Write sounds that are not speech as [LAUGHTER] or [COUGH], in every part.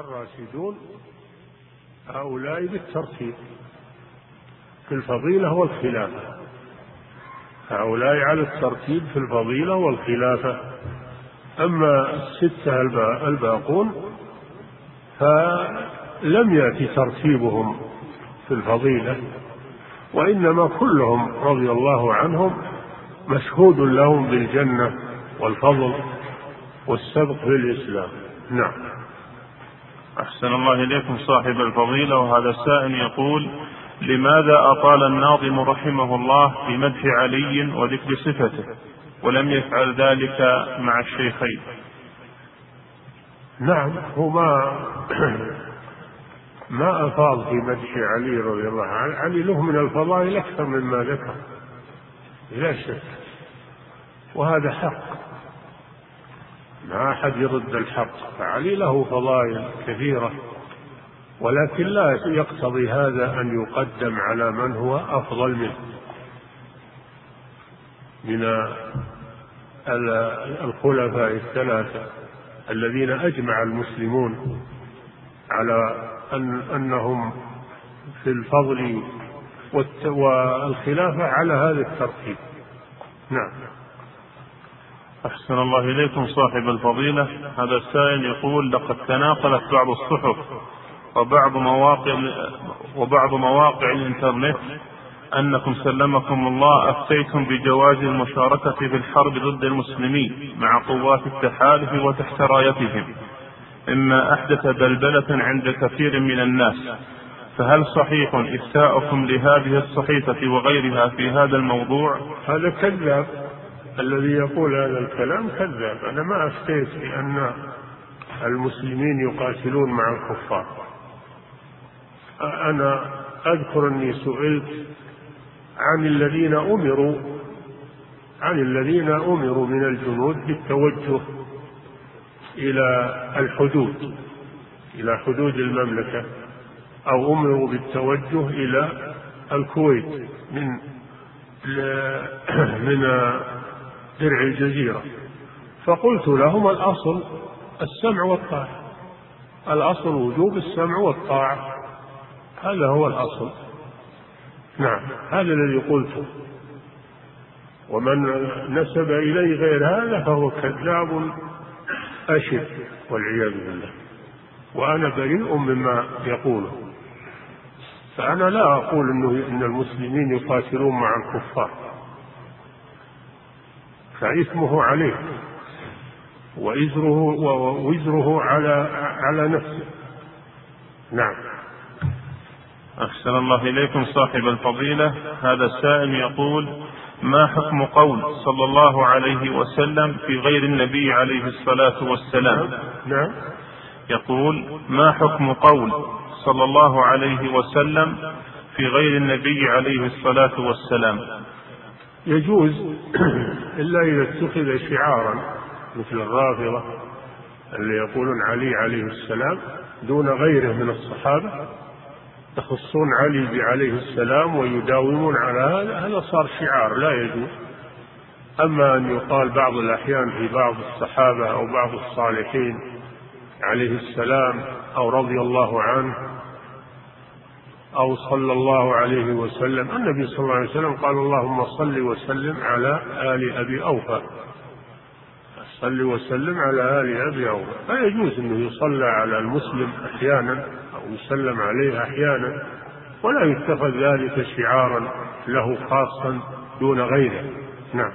الراشدون هؤلاء بالترتيب في الفضيلة والخلافة. هؤلاء على الترتيب في الفضيلة والخلافة. أما الستة الباقون فلم يأتي ترتيبهم في الفضيلة وإنما كلهم رضي الله عنهم مشهود لهم بالجنة والفضل والسبق في الإسلام. نعم. أحسن الله إليكم صاحب الفضيلة وهذا السائل يقول لماذا أطال الناظم رحمه الله في مدح علي وذكر صفته ولم يفعل ذلك مع الشيخين؟ نعم هو ما [CLEARS THROAT] ما أفاض في مدح علي رضي الله عنه. علي له من الفضائل أكثر مما ذكر لا شك وهذا حق. ما أحد يرد الحق. فعلي له فضائل كثيرة. ولكن لا يقتضي هذا أن يقدم على من هو أفضل منه. من الخلفاء الثلاثة الذين أجمع المسلمون على أن أنهم في الفضل والخلافة على هذا الترتيب. نعم. أحسن الله إليكم صاحب الفضيلة. هذا السائل يقول لقد تناقلت بعض الصحف وبعض مواقع وبعض مواقع الإنترنت أنكم سلمكم الله أفتيتم بجواز المشاركة في الحرب ضد المسلمين مع قوات التحالف وتحت رايتهم. مما أحدث بلبلة عند كثير من الناس. فهل صحيح إفتاؤكم لهذه الصحيفة وغيرها في هذا الموضوع؟ هذا كذاب. الذي يقول هذا الكلام كذاب. أنا ما أفتيت بأن المسلمين يقاتلون مع الكفار. أنا أذكر أني سئلت عن الذين أمروا عن الذين أمروا من الجنود بالتوجه إلى الحدود إلى حدود المملكة أو أمروا بالتوجه إلى الكويت من [CLEARS THROAT] من درع الجزيرة. فقلت لهم الأصل السمع والطاعة. الأصل وجوب السمع والطاعة. هذا هو الأصل. نعم هذا الذي قلته ومن نسب إلي غير هذا فهو كذاب أشر والعياذ بالله. وأنا بريء مما يقوله. فأنا لا أقول إنه إن المسلمين يقاتلون مع الكفار. فإثمه عليه وإزره ووزره على على نفسه. نعم. أحسن الله إليكم صاحب الفضيلة. هذا السائل يقول ما حكم قول صلى الله عليه وسلم في غير النبي عليه الصلاة والسلام؟ نعم. يقول ما حكم قول صلى الله عليه وسلم في غير النبي عليه الصلاة والسلام؟ يجوز [CLEARS THROAT] إلا إذا اتخذ شعارا مثل الرافضة اللي يقولون علي عليه السلام دون غيره من الصحابة يخصون علي عليه السلام ويداومون على هذا هذا صار شعار لا يجوز. أما أن يقال بعض الأحيان في بعض الصحابة أو بعض الصالحين عليه السلام أو رضي الله عنه أو صلى الله عليه وسلم. النبي صلى الله عليه وسلم قال اللهم صل وسلم على آل أبي أوفى. صل وسلم على آل أبي أوفى. فيجوز أنه يصلى على المسلم أحيانا أو يسلم عليه أحيانا ولا يتخذ ذلك شعارا له خاصا دون غيره. نعم.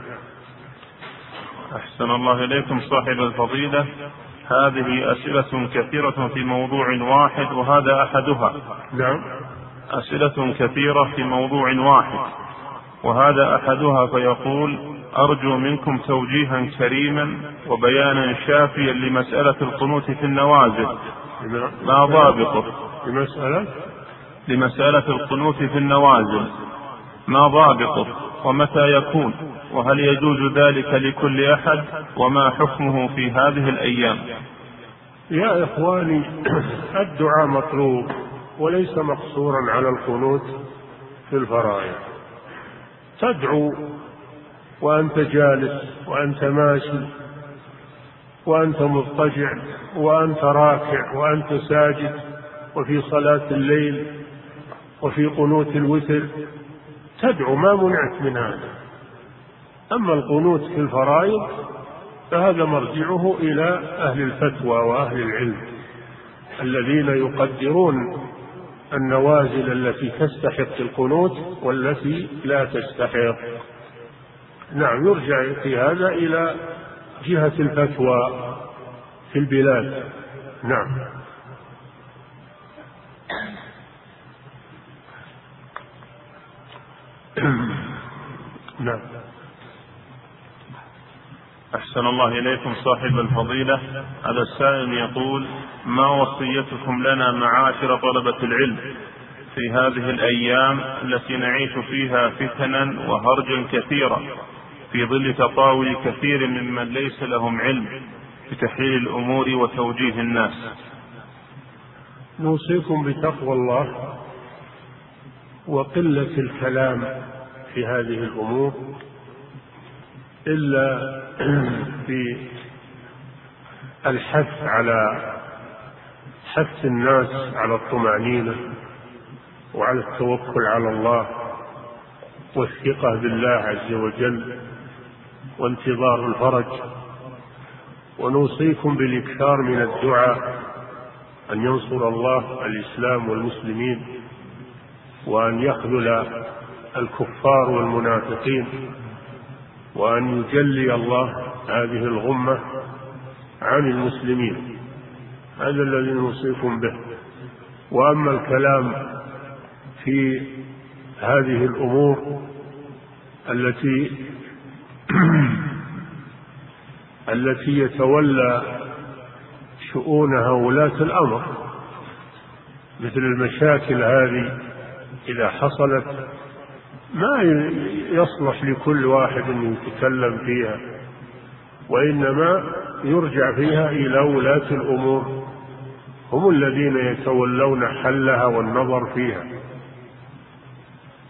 أحسن الله إليكم صاحب الفضيلة. هذه أسئلة كثيرة في موضوع واحد وهذا أحدها. نعم. أسئلة كثيرة في موضوع واحد وهذا أحدها فيقول أرجو منكم توجيها كريما وبيانا شافيا لمسألة القنوت في النوازل. ما ضابطه؟ لمسألة؟ لمسألة القنوت في النوازل. ما ضابطه؟ ومتى يكون؟ وهل يجوز ذلك لكل أحد؟ وما حكمه في هذه الأيام؟ يا إخواني الدعاء مطلوب. وليس مقصورا على القنوت في الفرائض. تدعو وأنت جالس وأنت ماشي وأنت مضطجع وأنت راكع وأنت ساجد وفي صلاة الليل وفي قنوت الوتر. تدعو ما منعت من هذا. أما القنوت في الفرائض فهذا مرجعه إلى أهل الفتوى وأهل العلم الذين يقدرون النوازل التي تستحق القنوت والتي لا تستحق. نعم يرجع في هذا إلى جهة الفتوى في البلاد. نعم. نعم. أحسن الله إليكم صاحب الفضيلة. هذا السائل يقول ما وصيتكم لنا معاشر طلبة العلم في هذه الأيام التي نعيش فيها فتنا وهرجا كثيرا في ظل تطاول كثير ممن ليس لهم علم بتحليل الأمور وتوجيه الناس نوصيكم بتقوى الله وقلة الكلام في هذه الأمور إلا [CLEARS THROAT] في الحث على حث الناس على الطمأنينة وعلى التوكل على الله والثقة بالله عز وجل وانتظار الفرج. ونوصيكم بالإكثار من الدعاء أن ينصر الله الإسلام والمسلمين وأن يخذل الكفار والمنافقين. وأن يجلي الله هذه الغمة عن المسلمين. هذا الذي نوصيكم به. وأما الكلام في هذه الأمور التي [CLEARS THROAT] التي يتولى شؤونها ولاة الأمر مثل المشاكل هذه إذا حصلت ما يصلح لكل واحد أن يتكلم فيها وإنما يرجع فيها إلى ولاة الأمور. هم الذين يتولون حلها والنظر فيها.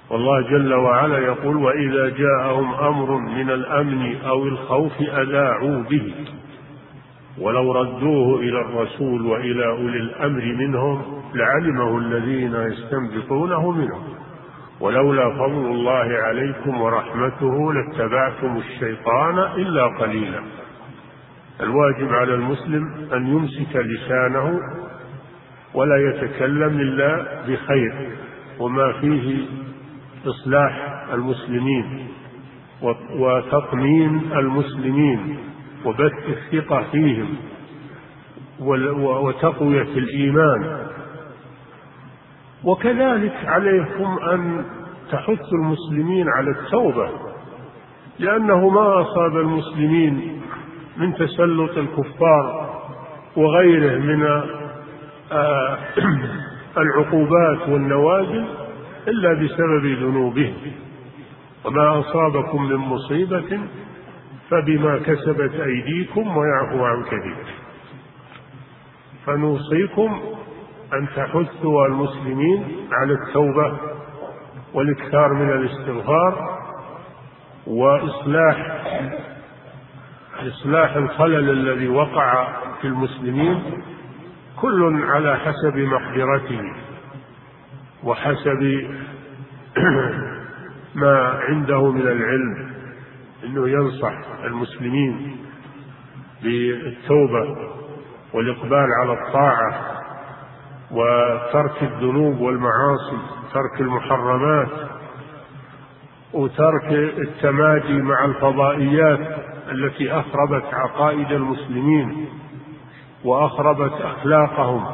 والله جل وعلا يقول وإذا جاءهم أمر من الأمن أو الخوف أذاعوا به. ولو ردوه إلى الرسول وإلى أولي الأمر منهم لعلمه الذين يستنبطونه منهم. ولولا فضل الله عليكم ورحمته لاتبعتم الشيطان إلا قليلا. الواجب على المسلم أن يمسك لسانه ولا يتكلم إلا بخير وما فيه إصلاح المسلمين وتطمين المسلمين وبث الثقة فيهم وتقوية الإيمان. وكذلك عليكم أن تحثوا المسلمين على التوبة لأنه ما أصاب المسلمين من تسلط الكفار وغيره من آه، [CLEARS THROAT] العقوبات والنوازل إلا بسبب ذنوبهم. وما أصابكم من مصيبة فبما كسبت أيديكم ويعفو عن كثير. فنوصيكم أن تحثوا المسلمين على التوبة والإكثار من الاستغفار وإصلاح إصلاح الخلل الذي وقع في المسلمين كل على حسب مقدرته وحسب [CLEARS THROAT] ما عنده من العلم إنه ينصح المسلمين بالتوبة والإقبال على الطاعة وترك الذنوب والمعاصي ترك المحرمات وترك التمادي مع الفضائيات التي أخربت عقائد المسلمين وأخربت أخلاقهم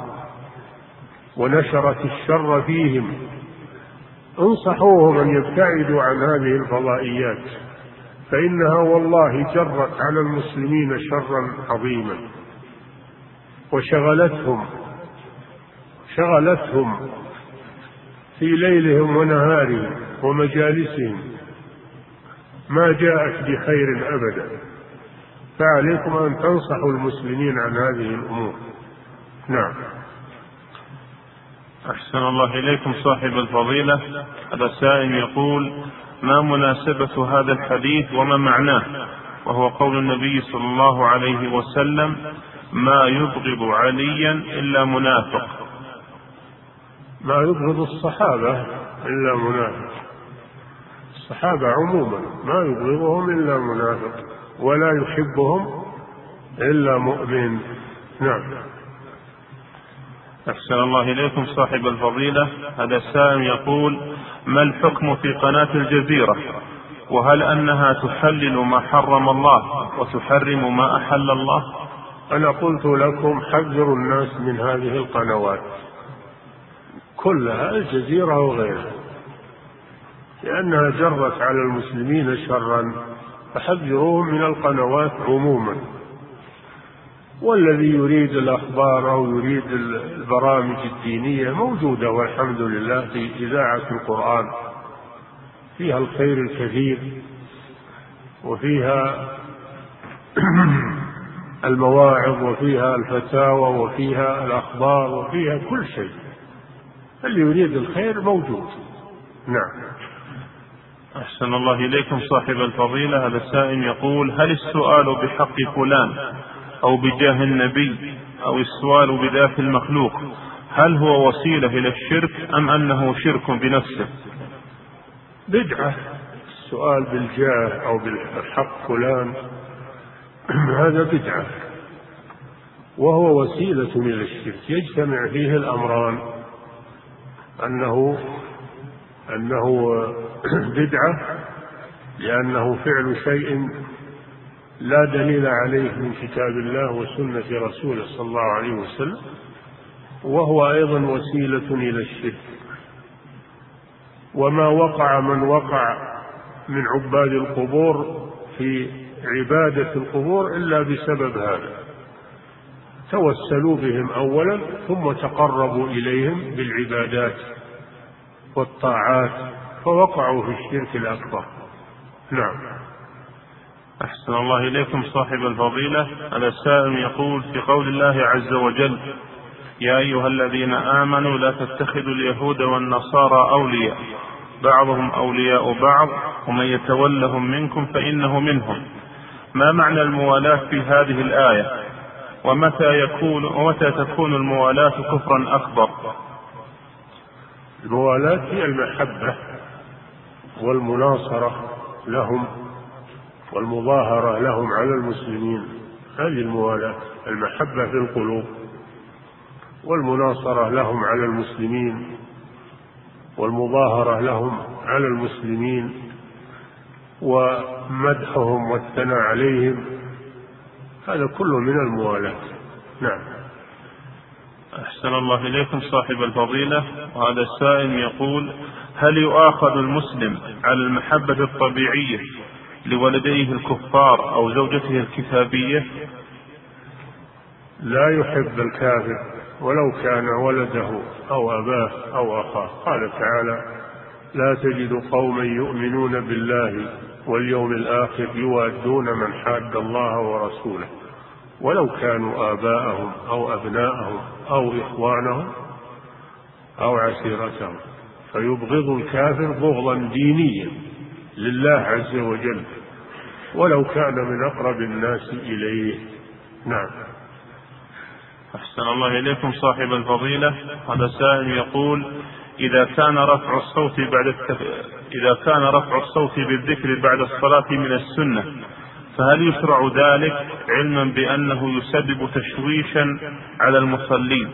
ونشرت الشر فيهم. انصحوهم أن يبتعدوا عن هذه الفضائيات فإنها والله جرت على المسلمين شرا عظيما وشغلتهم شغلتهم في ليلهم ونهارهم ومجالسهم ما جاءت بخير أبدا. فعليكم أن تنصحوا المسلمين عن هذه الأمور. نعم. أحسن الله إليكم صاحب الفضيلة. هذا سائل يقول ما مناسبة هذا الحديث وما معناه؟ وهو قول النبي صلى الله عليه وسلم ما يبغض عليا إلا منافق. ما يبغض الصحابة إلا منافق. الصحابة عموما ما يبغضهم إلا منافق ولا يحبهم إلا مؤمن. نعم. أحسن الله إليكم صاحب الفضيلة. هذا السائل يقول ما الحكم في قناة الجزيرة؟ وهل أنها تحلل ما حرم الله وتحرم ما أحل الله؟ أنا قلت لكم حذروا الناس من هذه القنوات. كلها الجزيرة وغيرها. لأنها جرت على المسلمين شرا فحذروهم من القنوات عموما. والذي يريد الأخبار أو يريد البرامج الدينية موجودة والحمد لله في إذاعة القرآن. فيها الخير الكثير وفيها [CLEARS THROAT] المواعظ وفيها الفتاوى وفيها الأخبار وفيها كل شيء. اللي يريد الخير موجود. نعم. أحسن الله إليكم صاحب الفضيلة. هذا السائل يقول هل السؤال بحق فلان أو بجاه النبي أو السؤال بذات المخلوق هل هو وسيلة إلى الشرك أم أنه شرك بنفسه؟ بدعة. السؤال بالجاه أو بالحق فلان [CLEARS THROAT] هذا بدعة. وهو وسيلة إلى الشرك. يجتمع فيه الأمران. أنه أنه بدعة لأنه فعل شيء لا دليل عليه من كتاب الله وسنة رسوله صلى الله عليه وسلم وهو أيضا وسيلة إلى الشرك. وما وقع من وقع من عباد القبور في عبادة القبور إلا بسبب هذا. توسلوا بهم أولا ثم تقربوا إليهم بالعبادات والطاعات فوقعوا في الشرك الأكبر. نعم. أحسن الله إليكم صاحب الفضيلة. السائل يقول في قول الله عز وجل يا أيها الذين آمنوا لا تتخذوا اليهود والنصارى أولياء. بعضهم أولياء بعض ومن يتولهم منكم فإنه منهم. ما معنى الموالاة في هذه الآية؟ ومتى يكون ومتى تكون الموالاة كفرا أكبر؟ الموالاة هي المحبة والمناصرة لهم والمظاهرة لهم على المسلمين. هذه الموالاة المحبة في القلوب والمناصرة لهم على المسلمين والمظاهرة لهم على المسلمين ومدحهم والثناء عليهم هذا كله من الموالاة. نعم. أحسن الله إليكم صاحب الفضيلة. وهذا السائل يقول هل يؤاخذ المسلم على المحبة الطبيعية لولديه الكفار أو زوجته الكتابية؟ لا يحب الكافر ولو كان ولده أو أباه أو أخاه. قال تعالى لا تجد قوما يؤمنون بالله واليوم الآخر يوادون من حاد الله ورسوله ولو كانوا آباءهم أو أبناءهم أو إخوانهم أو عشيرتهم فيبغض الكافر بغضا دينيا لله عز وجل ولو كان من أقرب الناس إليه. نعم. أحسن الله إليكم صاحب الفضيلة. هذا سائل يقول إذا كان رفع الصوت بعد التف... إذا كان رفع الصوت بالذكر بعد الصلاة من السنة فهل يشرع ذلك علما بأنه يسبب تشويشا على المصلين؟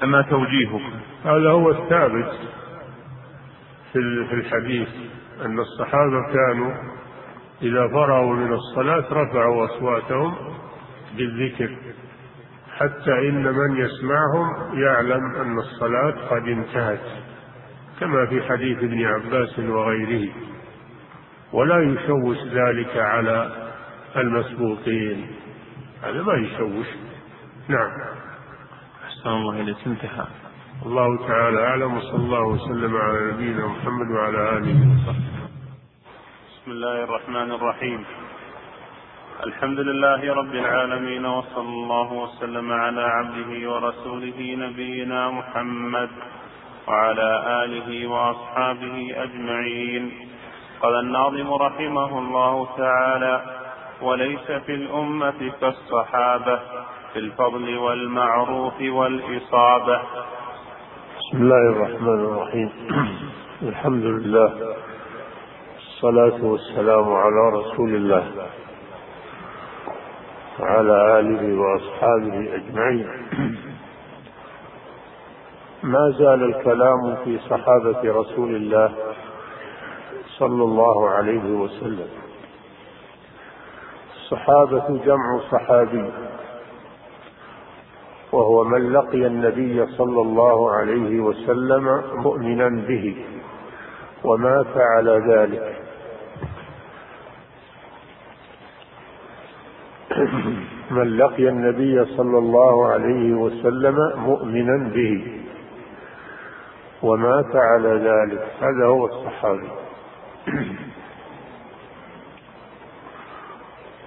فما توجيهك؟ هذا هو الثابت في الحديث أن الصحابة كانوا إذا فرغوا من الصلاة رفعوا أصواتهم بالذكر حتى إن من يسمعهم يعلم أن الصلاة قد انتهت. كما في حديث ابن عباس وغيره. ولا يشوش ذلك على المسبوقين. هذا ما يشوش. نعم. أحسن الله إليك. انتهى. الله تعالى أعلم. وصلى الله وسلم على نبينا محمد وعلى آله وصحبه. بسم الله الرحمن الرحيم. الحمد لله رب العالمين وصلى الله وسلم على عبده ورسوله نبينا محمد. وعلى آله وأصحابه أجمعين. قال الناظم رحمه الله تعالى وليس في الأمة كالصحابة في الفضل والمعروف والإصابة. بسم الله الرحمن الرحيم. [CLEARS THROAT] الحمد لله الصلاة والسلام على رسول الله وعلى آله وأصحابه أجمعين. [CLEARS THROAT] ما زال الكلام في صحابة رسول الله صلى الله عليه وسلم. الصحابة جمع صحابي وهو من لقي النبي صلى الله عليه وسلم مؤمنا به ومات على ذلك. [CLEARS THROAT] من لقي النبي صلى الله عليه وسلم مؤمنا به. ومات على ذلك. هذا هو الصحابي.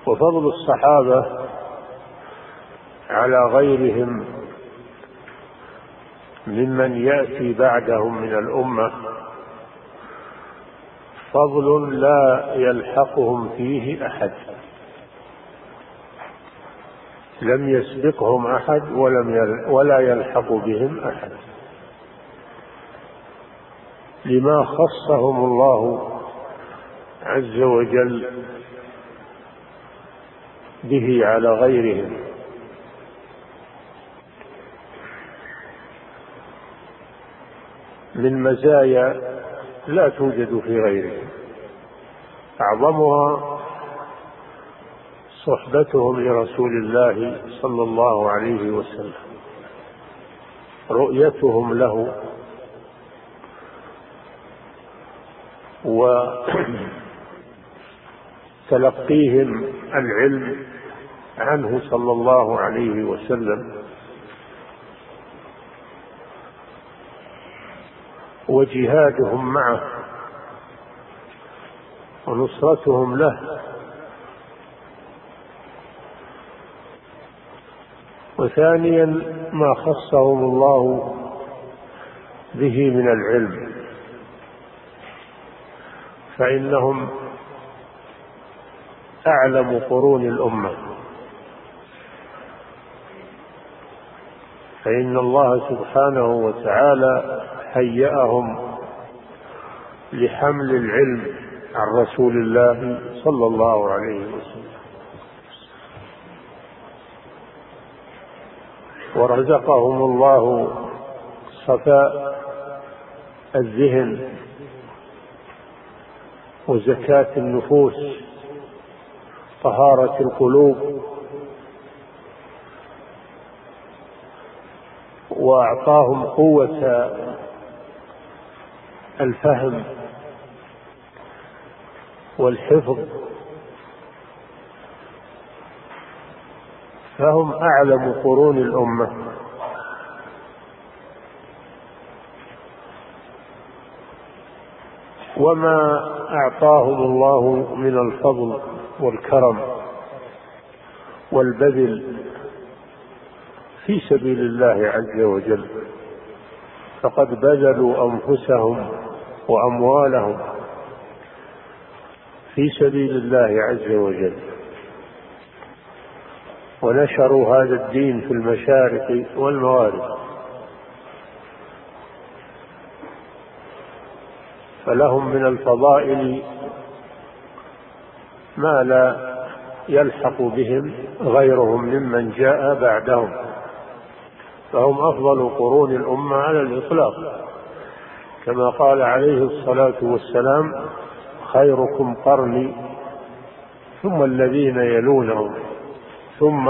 وفضل الصحابة على غيرهم ممن يأتي بعدهم من الأمة فضل لا يلحقهم فيه أحد. لم يسبقهم أحد ولم ولا يلحق بهم أحد. لما خصهم الله عز وجل به على غيرهم. من مزايا لا توجد في غيرهم أعظمها صحبتهم لرسول الله صلى الله عليه وسلم. رؤيتهم له وتلقيهم العلم عنه صلى الله عليه وسلم. وجهادهم معه ونصرتهم له. وثانيا ما خصهم الله به من العلم. فإنهم أعلم قرون الأمة. فإن الله سبحانه وتعالى هيأهم لحمل العلم عن رسول الله صلى الله عليه وسلم. ورزقهم الله صفاء الذهن وزكاة النفوس طهارة القلوب وأعطاهم قوة الفهم والحفظ. فهم أعلم قرون الأمة. وما أعطاهم الله من الفضل والكرم والبذل في سبيل الله عز وجل. فقد بذلوا أنفسهم وأموالهم في سبيل الله عز وجل. ونشروا هذا الدين في المشارق والمغارب. فلهم من الفضائل ما لا يلحق بهم غيرهم ممن جاء بعدهم فهم أفضل قرون الأمة على الإطلاق. كما قال عليه الصلاة والسلام خيركم قرني ثم الذين يلونهم ثم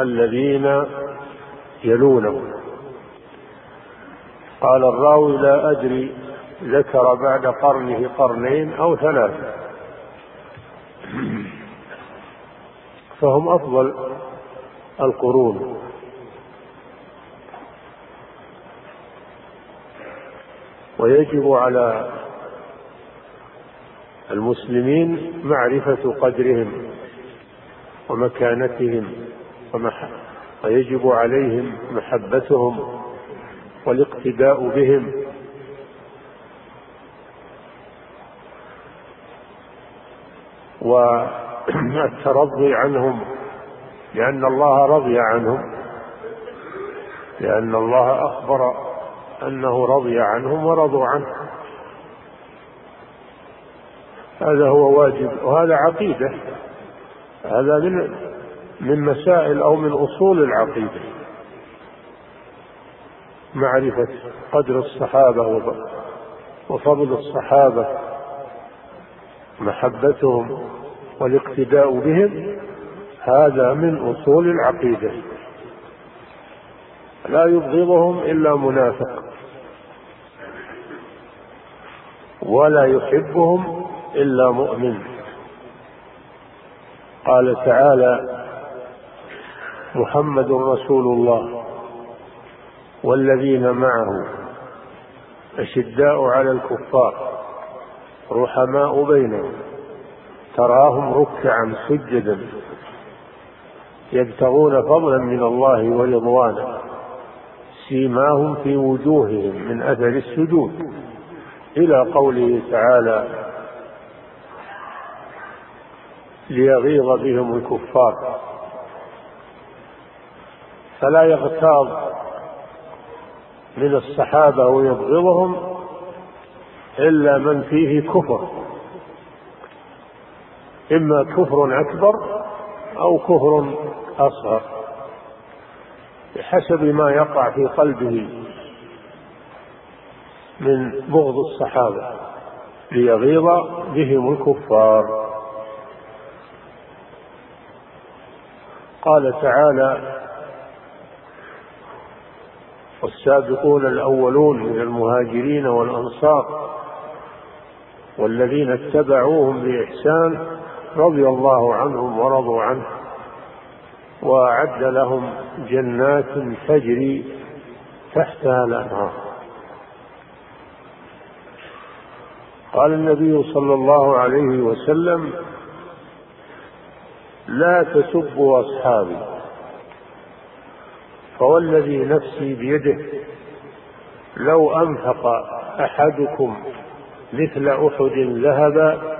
الذين يلونهم. قال الراوي لا أدري ذكر بعد قرنه قرنين أو ثلاثة. فهم أفضل القرون. ويجب على المسلمين معرفة قدرهم ومكانتهم ويجب عليهم محبتهم والاقتداء بهم الترضي عنهم لأن الله رضي عنهم لأن الله أخبر أنه رضي عنهم ورضوا عنه. هذا هو واجب وهذا عقيدة هذا من من مسائل أو من أصول العقيدة. معرفة قدر الصحابة وفضل الصحابة. محبتهم والاقتداء بهم هذا من أصول العقيدة. لا يبغضهم إلا منافق. ولا يحبهم إلا مؤمن. قال تعالى محمد رسول الله والذين معه أشداء على الكفار رحماء بينهم تراهم ركعا سجدا يبتغون فضلا من الله ورضوانا سيماهم في وجوههم من أثر السجود. إلى قوله تعالى ليغيظ بهم الكفار. فلا يغتاظ من الصحابة ويبغضهم إلا من فيه كفر. إما كفر أكبر أو كفر أصغر بحسب ما يقع في قلبه من بغض الصحابة ليغيظ بهم الكفار. قال تعالى والسابقون الأولون من المهاجرين والأنصار والذين اتبعوهم بإحسان رضي الله عنهم ورضوا عنه وأعد لهم جنات تجري تحتها الأنهار. قال النبي صلى الله عليه وسلم لا تسبوا أصحابي فوالذي نفسي بيده لو أنفق أحدكم مثل أحد ذهبا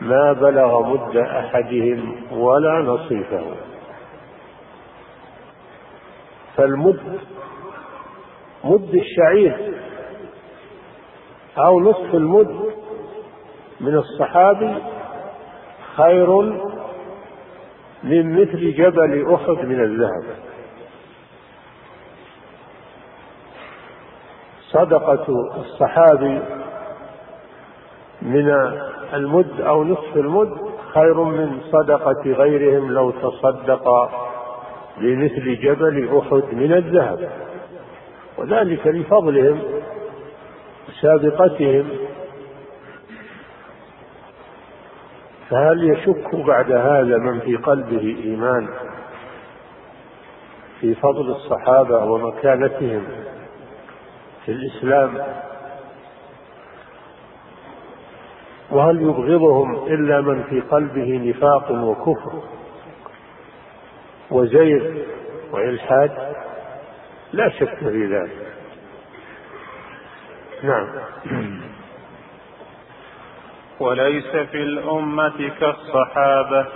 ما بلغ مد أحدهم ولا نصيفه. فالمد مد الشعير أو نصف المد من الصحابي خير من مثل جبل أحد من الذهب. صدقة الصحابي من المد أو نصف المد خير من صدقة غيرهم لو تصدق بمثل جبل أحد من الذهب. وذلك لفضلهم سابقتهم. فهل يشك بعد هذا من في قلبه إيمان في فضل الصحابة ومكانتهم في الإسلام؟ وهل يبغضهم إلا من في قلبه نفاق وكفر وزيغ وإلحاد؟ لا شك في ذلك. نعم. وليس في الأمة كالصحابة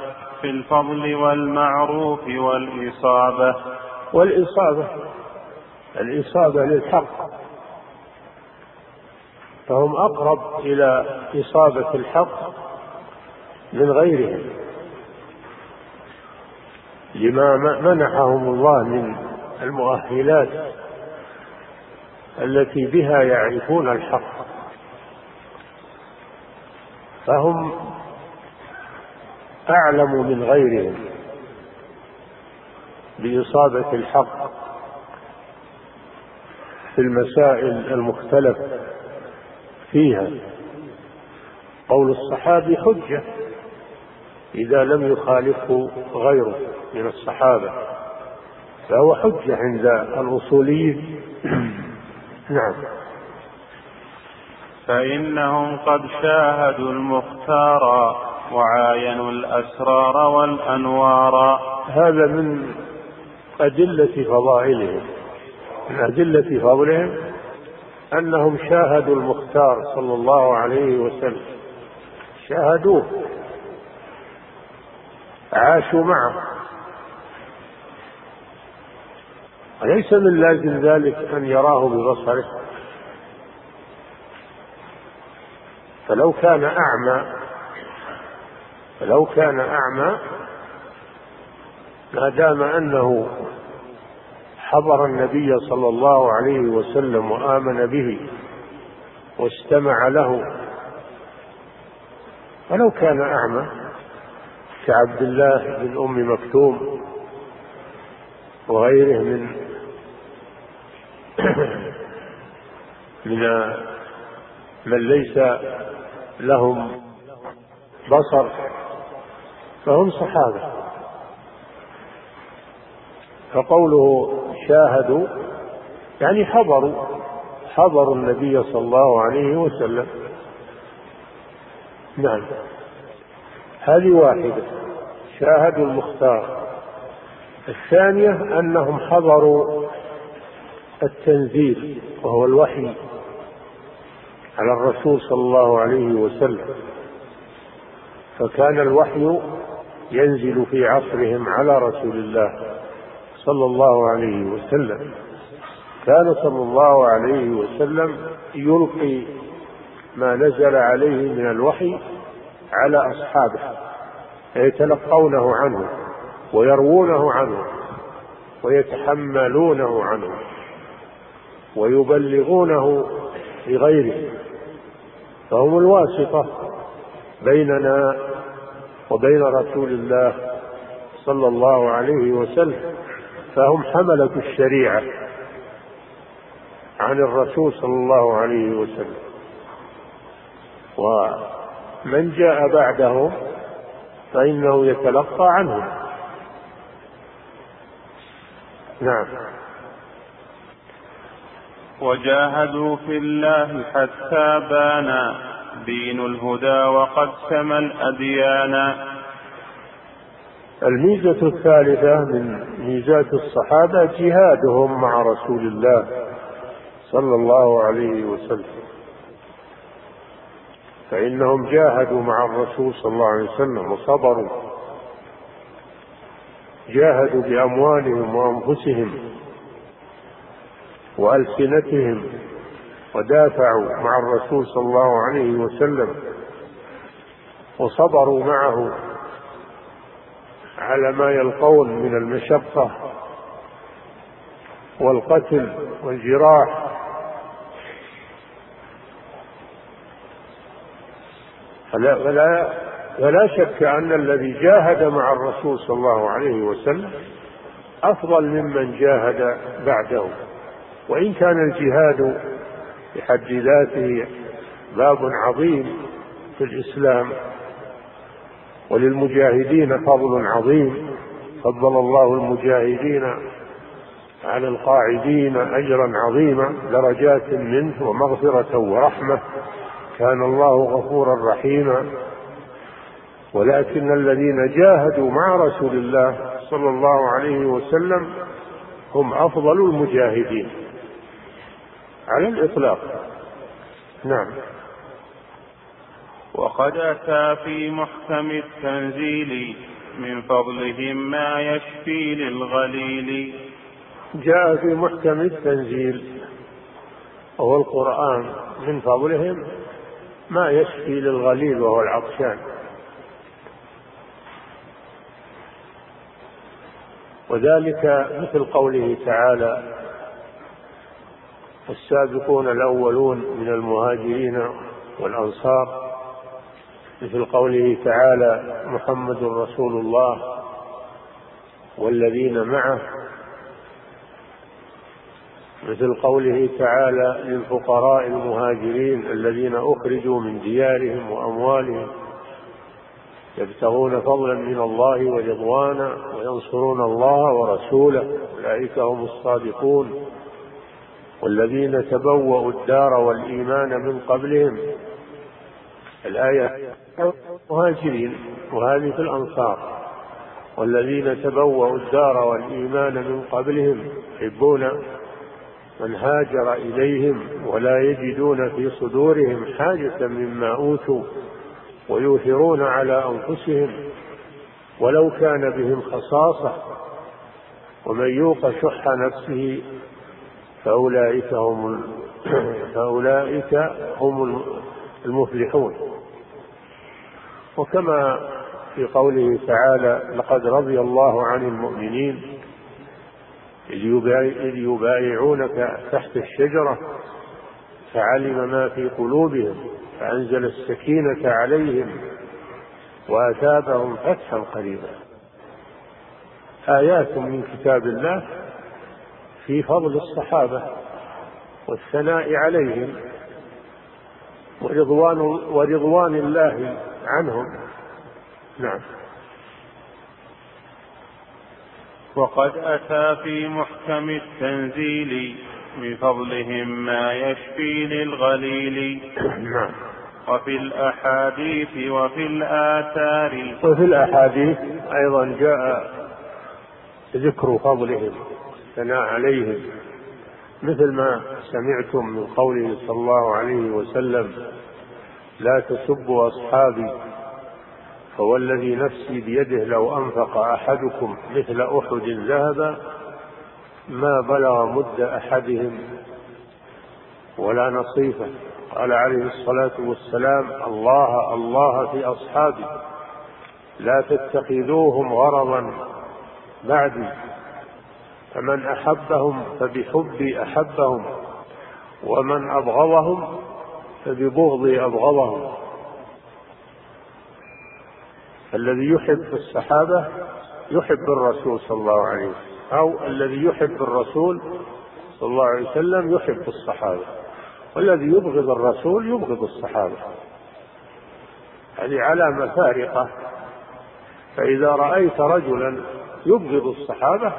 في الفضل والمعروف والإصابة. والإصابة الإصابة للحق. فهم أقرب إلى إصابة الحق من غيرهم. لما منحهم الله من المؤهلات التي بها يعرفون الحق فهم أعلم من غيرهم بإصابة الحق في المسائل المختلف فيها. قول الصحابي حجة إذا لم يخالفه غيره من الصحابة فهو حجة عند الأصوليين. [CLEARS THROAT] نعم. فإنهم قد شاهدوا المختار وعاينوا الأسرار والأنوار. هذا من أدلة فضائلهم. من أدلة فضلهم أنهم شاهدوا المختار صلى الله عليه وسلم. شاهدوه. عاشوا معه. وليس من لازم ذلك أن يراه ببصره؟ فلو كان أعمى فلو كان أعمى ما دام أنه حضر النبي صلى الله عليه وسلم وآمن به واستمع له. ولو كان أعمى كعبد الله بن أم مكتوم وغيره من [CLEARS THROAT] من من ليس لهم بصر فهم صحابة. فقوله شاهدوا يعني حضروا حضروا النبي صلى الله عليه وسلم. نعم. هذه واحدة. شاهدوا المختار. الثانية أنهم حضروا التنزيل وهو الوحي على الرسول صلى الله عليه وسلم. فكان الوحي ينزل في عصرهم على رسول الله. صلى الله عليه وسلم. كان صلى الله عليه وسلم يلقي ما نزل عليه من الوحي على أصحابه يتلقونه عنه ويروونه عنه ويتحملونه عنه ويبلغونه لغيره. فهم الواسطة بيننا وبين رسول الله صلى الله عليه وسلم. فهم حملة الشريعة عن الرسول صلى الله عليه وسلم. ومن جاء بعدهم فإنه يتلقى عنهم نعم. وجاهدوا في الله حتى بان دين الهدى وقد سمى الأديان. الميزة الثالثة من ميزات الصحابة جهادهم مع رسول الله صلى الله عليه وسلم. فإنهم جاهدوا مع الرسول صلى الله عليه وسلم وصبروا. جاهدوا بأموالهم وأنفسهم وألسنتهم ودافعوا مع الرسول صلى الله عليه وسلم وصبروا معه. على ما يلقون من المشقة والقتل والجراح. فلا, فلا, فلا شك أن الذي جاهد مع الرسول صلى الله عليه وسلم أفضل ممن جاهد بعده. وإن كان الجهاد بحد ذاته باب عظيم في الإسلام. وللمجاهدين فضل عظيم. فضل الله المجاهدين على القاعدين أجرا عظيما درجات منه ومغفرة ورحمة. كان الله غفورا رحيما. ولكن الذين جاهدوا مع رسول الله صلى الله عليه وسلم هم أفضل المجاهدين. على الإطلاق. نعم. وقد أتى في محكم التنزيل من فضلهم ما يشفي للغليل. جاء في محكم التنزيل وهو القرآن من فضلهم ما يشفي للغليل وهو العطشان. وذلك مثل قوله تعالى السابقون الأولون من المهاجرين والأنصار مثل قوله تعالى محمد رسول الله والذين معه مثل قوله تعالى للفقراء المهاجرين الذين أخرجوا من ديارهم وأموالهم يبتغون فضلا من الله ورضوانا وينصرون الله ورسوله أولئك هم الصادقون. والذين تبوأوا الدار والإيمان من قبلهم الآية مهاجرين وهذه في الأنصار. والذين تبوأوا الدار والإيمان من قبلهم يحبون من هاجر إليهم ولا يجدون في صدورهم حاجة مما أوتوا ويؤثرون على أنفسهم. ولو كان بهم خصاصة ومن يوق شح نفسه فأولئك هم [COUGHS] فأولئك هم المفلحون. وكما في قوله تعالى لقد رضي الله عن المؤمنين إذ يبايعونك تحت الشجرة فعلم ما في قلوبهم فأنزل السكينة عليهم وأثابهم فتحا قريبا. آيات من كتاب الله في فضل الصحابة والثناء عليهم ورضوان ورضوان الله عنهم. نعم. وقد أتى في محكم التنزيل من فضلهم ما يشفي للغليل. نعم. وفي الأحاديث وفي الآثار. وفي الأحاديث أيضا جاء ذكر فضلهم الثناء عليهم مثل ما سمعتم من قوله صلى الله عليه وسلم. لا تسبوا أصحابي فوالذي نفسي بيده لو أنفق أحدكم مثل أحد ذهبا ما بلغ مد أحدهم ولا نصيفه قال عليه الصلاة والسلام الله الله في أصحابي لا تتخذوهم غرضا بعدي فمن أحبهم فبحبي أحبهم ومن أبغضهم فببغضي أبغضهم. الذي يحب الصحابة يحب الرسول صلى الله عليه وسلم أو الذي يحب الرسول صلى الله عليه وسلم يحب الصحابة والذي يبغض الرسول يبغض الصحابة. هذه علامة فارقة فإذا رأيت رجلا يبغض الصحابة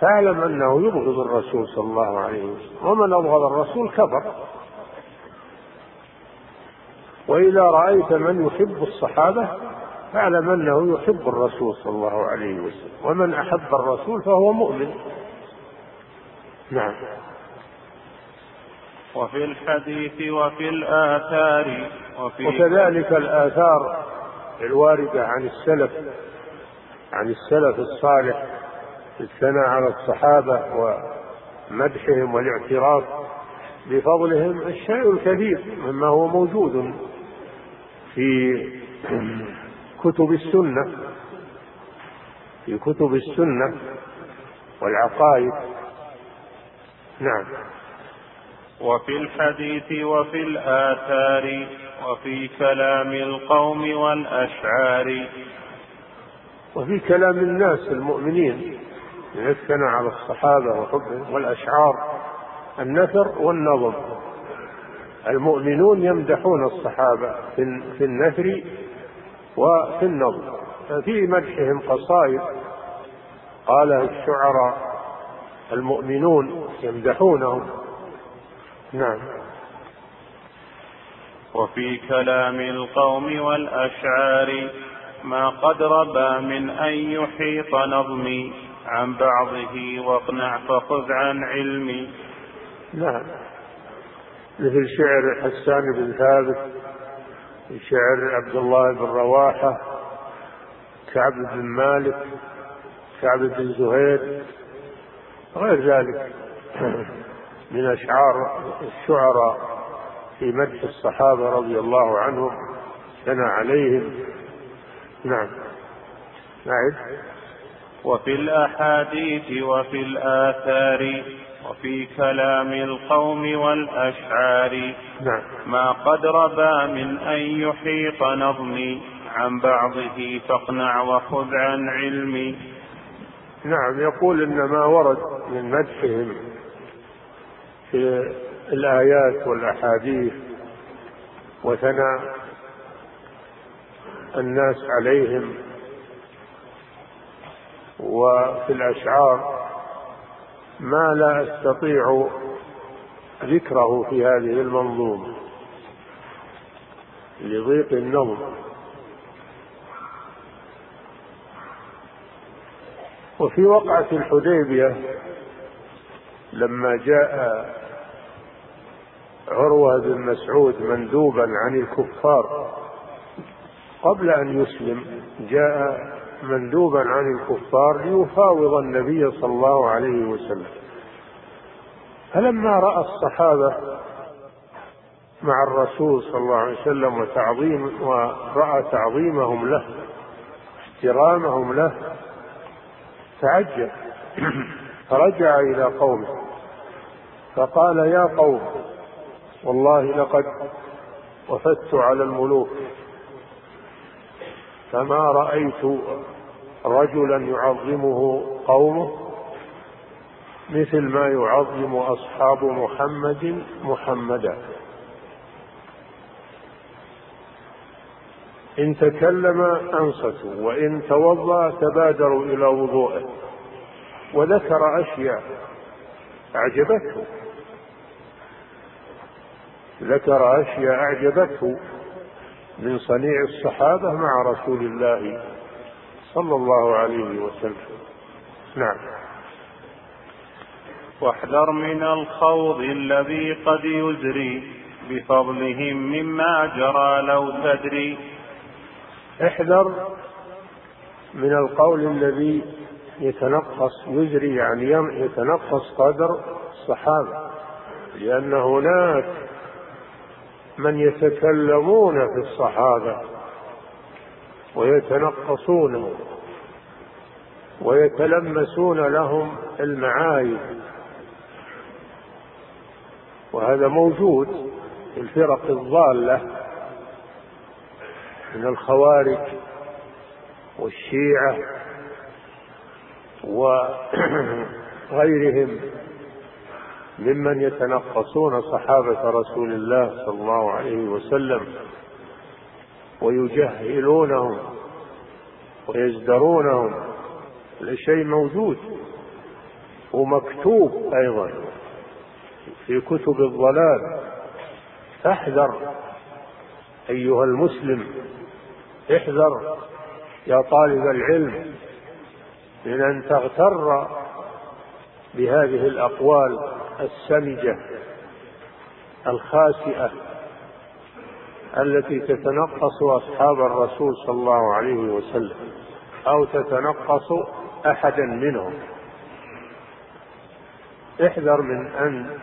فاعلم أنه يبغض الرسول صلى الله عليه وسلم. ومن أبغض الرسول كفر. وإذا رأيت من يحب الصحابة فاعلم أنه يحب الرسول صلى الله عليه وسلم ومن أحب الرسول فهو مؤمن. نعم. وفي الحديث وفي الآثار وفي وكذلك الآثار الواردة عن السلف عن السلف الصالح الثناء على الصحابة ومدحهم والاعتراف بفضلهم الشيء الكثير مما هو موجود. في كتب السنة في كتب السنة والعقائد. نعم. وفي الحديث وفي الآثار وفي كلام القوم والأشعار. وفي كلام الناس المؤمنين من الثناء على الصحابة وحبهم والأشعار النثر والنظم. المؤمنون يمدحون الصحابة في النثر وفي النظم ففي مدحهم قصائد قالها الشعراء المؤمنون يمدحونهم. نعم. وفي كلام القوم والأشعار ما قد ربى من أن يحيط نظمي عن بعضه واقنع فخذ عن علمي. نعم. مثل شعر حسان بن ثابت شعر عبد الله بن رواحة كعب بن مالك كعب بن زهير غير ذلك. [CLEARS THROAT] من أشعار الشعراء في مدح الصحابة رضي الله عنهم ثنى عليهم. نعم. نعم. وفي الأحاديث وفي الآثار وفي كلام القوم والأشعار. نعم. ما قد ربى من أن يحيط نظمي عن بعضه فاقنع وخذ عن علمي. نعم يقول إن ما ورد من مدحهم في الآيات والأحاديث وثناء الناس عليهم وفي الأشعار ما لا أستطيع ذكره في هذه المنظومة لضيق النظم وفي وقعة الحديبية لما جاء عروة بن مسعود مندوبا عن الكفار قبل أن يسلم جاء مندوبا عن الكفار ليفاوض النبي صلى الله عليه وسلم. فلما رأى الصحابة مع الرسول صلى الله عليه وسلم وتعظيم ورأى تعظيمهم له احترامهم له تعجب. فرجع إلى قومه فقال يا قوم والله لقد وفدت على الملوك. فما رأيت رجلا يعظمه قومه مثل ما يعظم أصحاب محمد محمدا. إن تكلم أنصتوا وإن توضأ تبادروا إلى وضوءه وذكر أشياء أعجبته. ذكر أشياء أعجبته. من صنيع الصحابة مع رسول الله صلى الله عليه وسلم. نعم. واحذر من الخوض الذي قد يزري بفضلهم مما جرى لو تدري. احذر من القول الذي يتنقص يزري يعني يتنقص قدر الصحابة لأن هناك من يتكلمون في الصحابة ويتنقصونهم ويتلمسون لهم المعايب. وهذا موجود في الفرق الضالة من الخوارج والشيعة وغيرهم. ممن يتنقصون صحابة رسول الله صلى الله عليه وسلم ويجهلونهم ويزدرونهم. شيء موجود ومكتوب أيضا في كتب الضلال. احذر أيها المسلم احذر يا طالب العلم من أن تغتر بهذه الأقوال السمجة الخاسئة التي تتنقص أصحاب الرسول صلى الله عليه وسلم أو تتنقص أحدا منهم. احذر من أن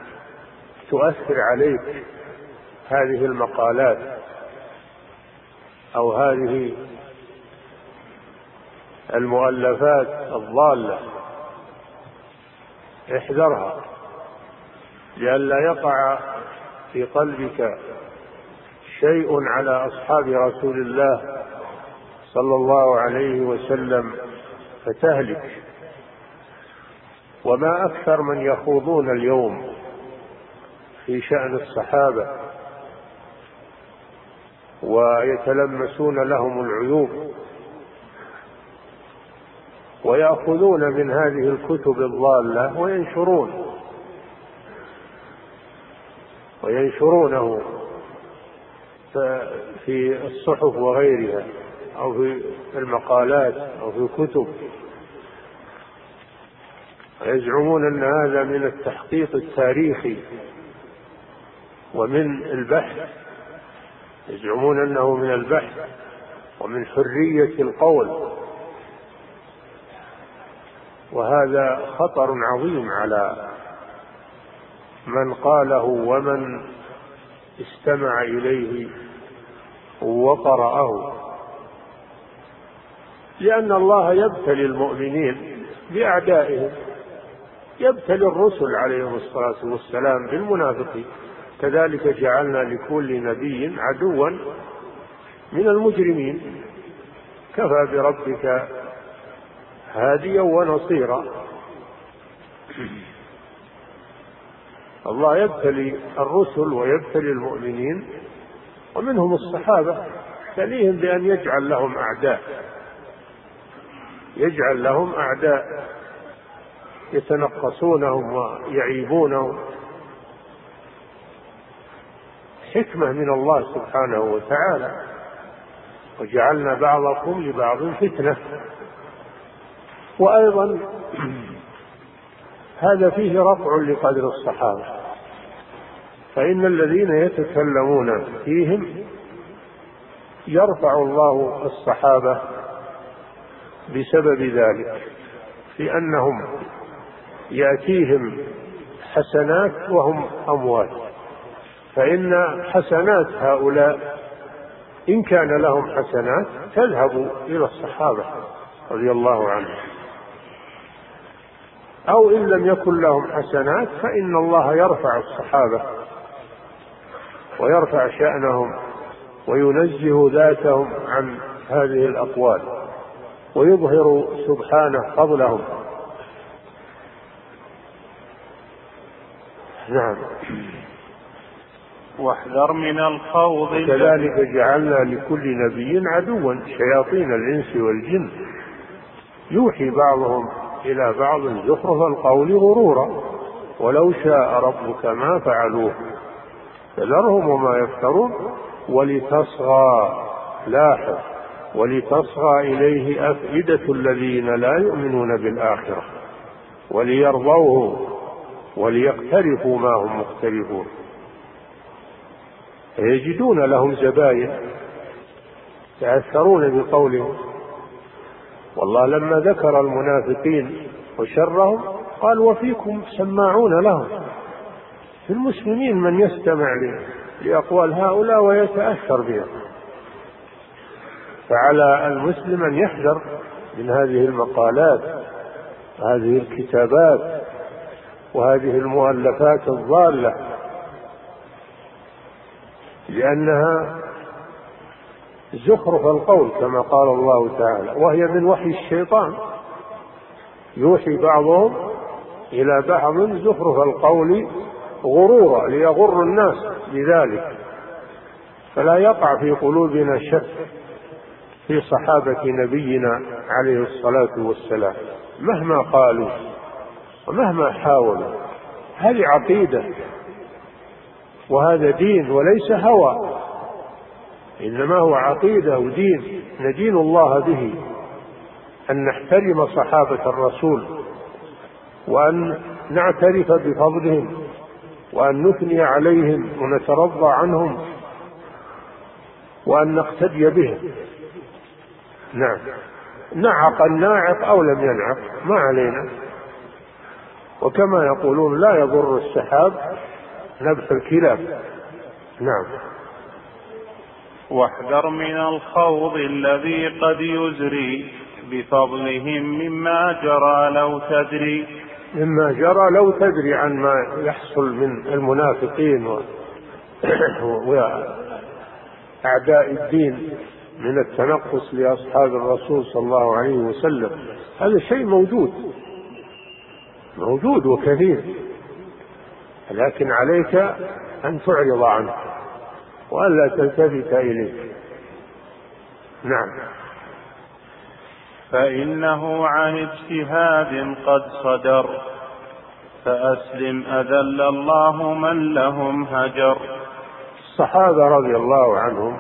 تؤثر عليك هذه المقالات أو هذه المؤلفات الضالة. احذرها. لئلا يقع في قلبك شيء على أصحاب رسول الله صلى الله عليه وسلم فتهلك. وما أكثر من يخوضون اليوم في شأن الصحابة ويتلمسون لهم العيوب ويأخذون من هذه الكتب الضالة وينشرون. وينشرونه في الصحف وغيرها أو في المقالات أو في الكتب. ويزعمون أن هذا من التحقيق التاريخي ومن البحث. يزعمون أنه من البحث ومن حرية القول. وهذا خطر عظيم على من قاله ومن استمع إليه وقرأه. لأن الله يبتلي المؤمنين بأعدائهم يبتلي الرسل عليهم الصلاة والسلام بالمنافقين. كذلك جعلنا لكل نبي عدوا من المجرمين. كفى بربك هاديا ونصيرا. الله يبتلي الرسل ويبتلي المؤمنين ومنهم الصحابة يبتليهم بأن يجعل لهم أعداء. يجعل لهم أعداء يتنقصونهم ويعيبونهم. حكمة من الله سبحانه وتعالى. وجعلنا بعضكم لبعض فتنة. وأيضا هذا فيه رفع لقدر الصحابة فإن الذين يتكلمون فيهم يرفع الله الصحابة بسبب ذلك في أنهم يأتيهم حسنات وهم أموات فإن حسنات هؤلاء إن كان لهم حسنات تذهب إلى الصحابة رضي الله عنهم. أو إن لم يكن لهم حسنات فإن الله يرفع الصحابة ويرفع شأنهم وينزه ذاتهم عن هذه الأقوال ويظهر سبحانه فضلهم. نعم. واحذر من الخوض. كذلك جعلنا لكل نبي عدوا شياطين الإنس والجن. يوحي بعضهم إلى بعض زخرف القول غرورا ولو شاء ربك ما فعلوه. فذرهم وما يفترون. ولتصغى لاحظ ولتصغى إليه أفئدة الذين لا يؤمنون بالآخرة. وليرضوه وليقترفوا ما هم مقترفون. فيجدون لهم زباين يتأثرون بقولهم والله لما ذكر المنافقين وشرهم قال وفيكم سماعون لهم. في المسلمين من يستمع لأقوال هؤلاء ويتأثر بهم. فعلى المسلم أن يحذر من هذه المقالات هذه الكتابات وهذه المؤلفات الضالة لأنها زخرف القول كما قال الله تعالى وهي من وحي الشيطان. يوحي بعضهم إلى بعض زخرف القول غرورا ليغر الناس بذلك. فلا يقع في قلوبنا شك في صحابة نبينا عليه الصلاة والسلام مهما قالوا ومهما حاولوا. هذه عقيدة وهذا دين وليس هوى. إنما هو عقيدة ودين ندين الله به. أن نحترم صحابة الرسول وأن نعترف بفضلهم وأن نثني عليهم ونترضى عنهم وأن نقتدي بهم. نعم. نعق الناعق أو لم ينعق ما علينا. وكما يقولون لا يضر السحاب نبح الكلاب. نعم. واحذر من الخوض الذي قد يزري بفضلهم مما جرى لو تدري. مما جرى لو تدري عن ما يحصل من المنافقين و... [CLEARS THROAT] وأعداء الدين من التنقص لأصحاب الرسول صلى الله عليه وسلم. هذا شيء موجود. موجود وكثير. لكن عليك أن تعرض عنه. وألا تلتفت إليه. نعم. فإنه عن اجتهاد قد صدر فأسلم أذل الله من لهم هجر. الصحابة رضي الله عنهم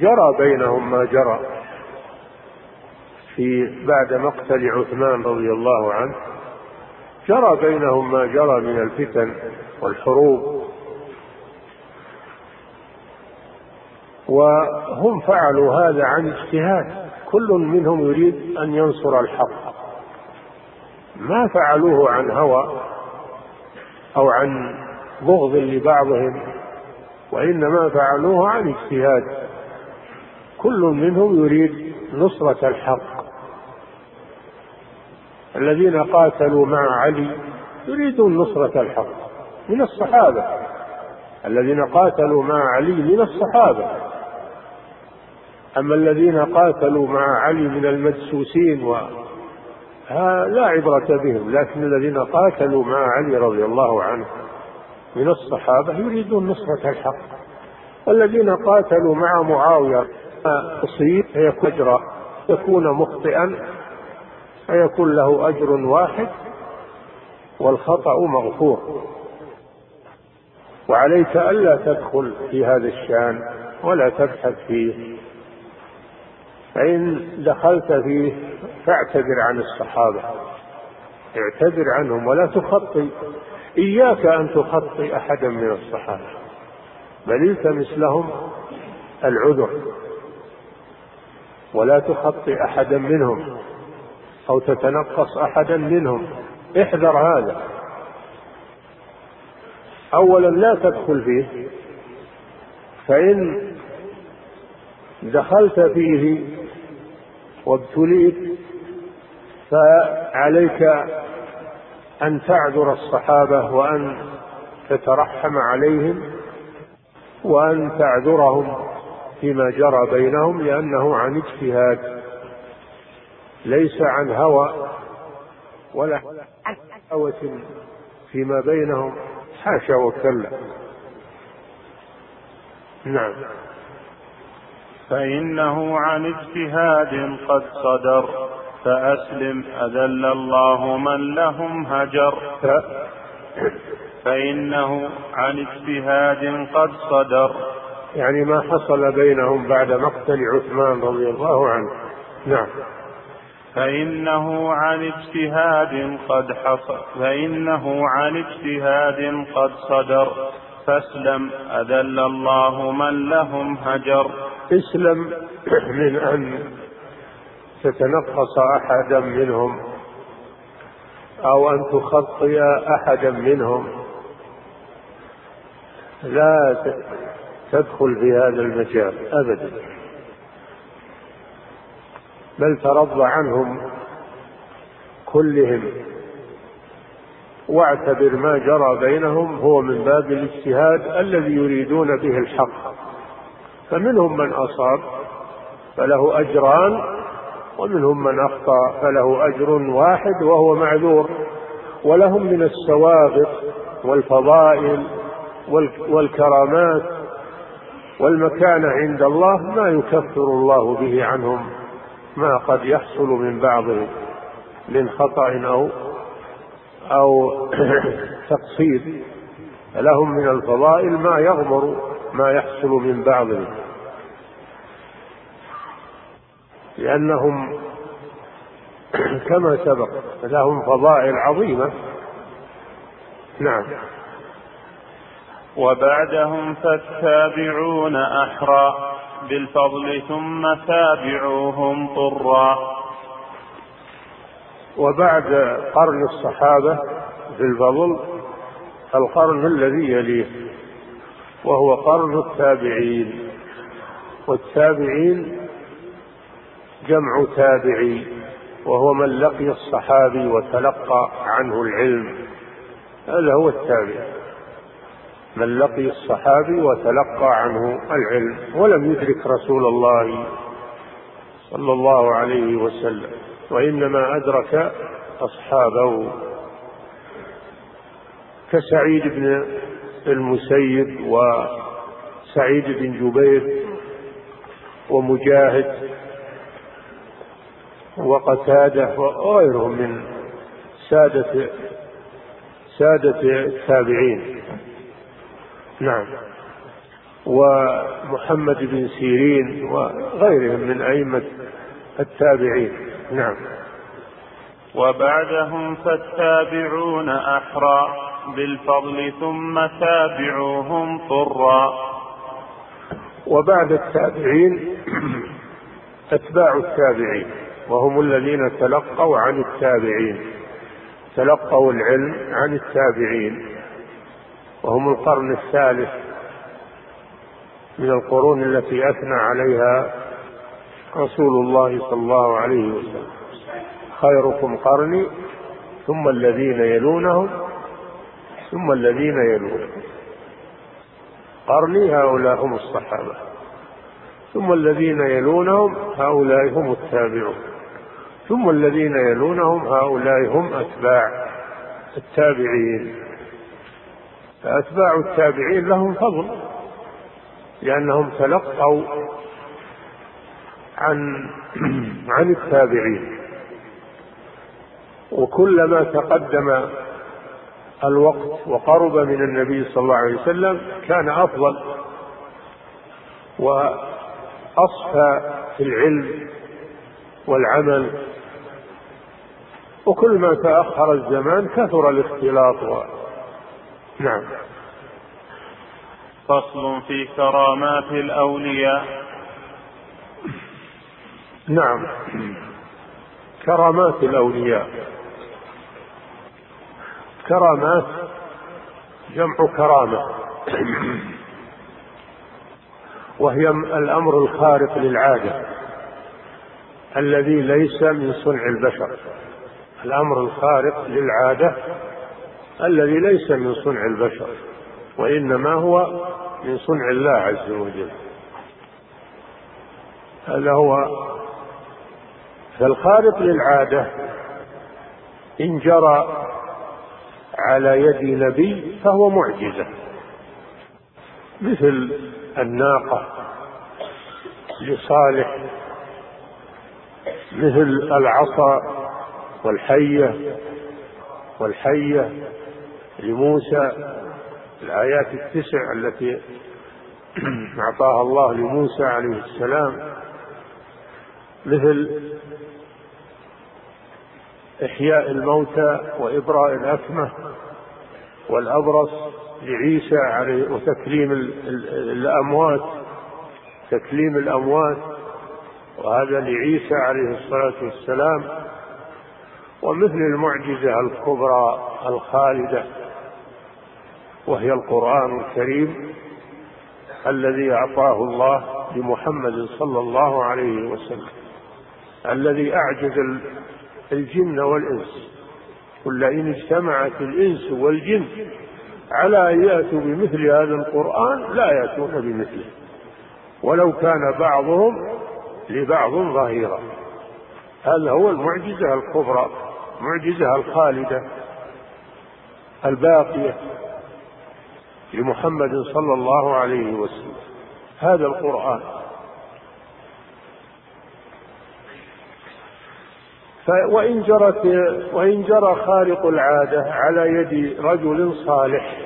جرى بينهم ما جرى. في بعد مقتل عثمان رضي الله عنه جرى بينهم ما جرى من الفتن والحروب. وهم فعلوا هذا عن اجتهاد. كل منهم يريد أن ينصر الحق. ما فعلوه عن هوى أو عن بغض لبعضهم وإنما فعلوه عن اجتهاد. كل منهم يريد نصرة الحق. الذين قاتلوا مع علي يريدون نصرة الحق من الصحابة. الذين قاتلوا مع علي من الصحابة. أما الذين قاتلوا مع علي من المدسوسين و لا عبرة بهم لكن الذين قاتلوا مع علي رضي الله عنه من الصحابة يريدون نصرة الحق. والذين قاتلوا مع معاوية أصيب فيكون أجرا يكون مخطئا فيكون له أجر واحد والخطأ مغفور. وعليك ألا تدخل في هذا الشأن ولا تبحث فيه. فإن دخلت فيه فاعتذر عن الصحابة. اعتذر عنهم ولا تخطي إياك أن تخطي أحدا من الصحابة. بل التمس لهم العذر. ولا تخطي أحدا منهم. أو تتنقص أحدا منهم. احذر هذا. أولا لا تدخل فيه. فإن دخلت فيه وابتليت فعليك أن تعذر الصحابة وأن تترحم عليهم وأن تعذرهم فيما جرى بينهم لأنه عن اجتهاد ليس عن هوى ولا هوة فيما بينهم حاشا وكلا. نعم. فإنه عن اجتهاد قد صدر. فأسلم أذل الله من لهم هجر. فإنه عن اجتهاد قد صدر. يعني ما حصل بينهم بعد مقتل عثمان رضي الله عنه. نعم. فإنه عن اجتهاد قد حصل. فإنه عن اجتهاد قد صدر. فاسلم أذل الله من لهم هجر. اسلم من أن تتنقص أحدا منهم أو أن تخطي أحدا منهم. لا تدخل في هذا المجال أبدا. بل ترضى عنهم كلهم. واعتبر ما جرى بينهم هو من باب الاجتهاد الذي يريدون به الحق. فمنهم من أصاب فله أجران ومنهم من أخطأ فله أجر واحد وهو معذور. ولهم من السوابق والفضائل والكرامات والمكانة عند الله ما يكفر الله به عنهم ما قد يحصل من بعضهم من خطأ أو أو [COUGHS] تقصير لهم من الفضائل ما يغمر ما يحصل من بعضهم لأنهم [COUGHS] كما سبق لهم فضائل عظيمة. نعم. وبعدهم فالتابعون أحرى بالفضل ثم تابعوهم طرا. وبعد قرن الصحابة في الفضل القرن الذي يليه وهو قرن التابعين. والتابعين جمع تابعي وهو من لقي الصحابي وتلقى عنه العلم. هذا هو التابع. من لقي الصحابي وتلقى عنه العلم ولم يدرك رسول الله صلى الله عليه وسلم. وإنما أدرك أصحابه كسعيد بن المسيب وسعيد بن جبير ومجاهد وقتادة وغيرهم من سادة سادة التابعين. نعم. ومحمد بن سيرين وغيرهم من أئمة التابعين. نعم. وبعدهم فالتابعون أحرى بالفضل ثم تابعوهم طرا وبعد التابعين [CLEARS THROAT] أتباع التابعين وهم الذين تلقوا عن التابعين تلقوا العلم عن التابعين. وهم القرن الثالث من القرون التي أثنى عليها رسول الله صلى الله عليه وسلم. خيركم قرني ثم الذين يلونهم ثم الذين يلونهم. قرني هؤلاء هم الصحابة. ثم الذين يلونهم هؤلاء هم التابعون. ثم الذين يلونهم هؤلاء هم أتباع التابعين. فأتباع التابعين لهم فضل لأنهم تلقوا عن [CLEARS THROAT] عن التابعين. وكلما تقدم الوقت وقرب من النبي صلى الله عليه وسلم كان أفضل وأصفى في العلم والعمل. وكل ما تأخر الزمان كثر الاختلاط نعم. فصل في كرامات الأولياء. نعم. كرامات الأولياء. كرامات جمع كرامة. وهي الأمر الخارق للعادة. الذي ليس من صنع البشر. الأمر الخارق للعادة. الذي ليس من صنع البشر. وإنما هو من صنع الله عز وجل. هذا هو فالخارق للعادة إن جرى على يد نبي فهو معجزة. مثل الناقة لصالح مثل العصا والحية والحية لموسى الآيات التسع التي أعطاها الله لموسى عليه السلام. مثل إحياء الموتى وإبراء الأكمة والأبرص لعيسى عليه وتكليم الأموات تكليم الأموات وهذا لعيسى عليه الصلاة والسلام ومثل المعجزة الكبرى الخالدة وهي القرآن الكريم الذي أعطاه الله لمحمد صلى الله عليه وسلم الذي أعجز الجن والإنس. قل إن اجتمعت الإنس والجن على أن يأتوا بمثل هذا القرآن لا يأتون بمثله. ولو كان بعضهم لبعض ظهيرا. هذا هو المعجزة الكبرى المعجزة الخالدة الباقية لمحمد صلى الله عليه وسلم. هذا القرآن. وإن جرت وإن جرى خارق العادة على يد رجل صالح.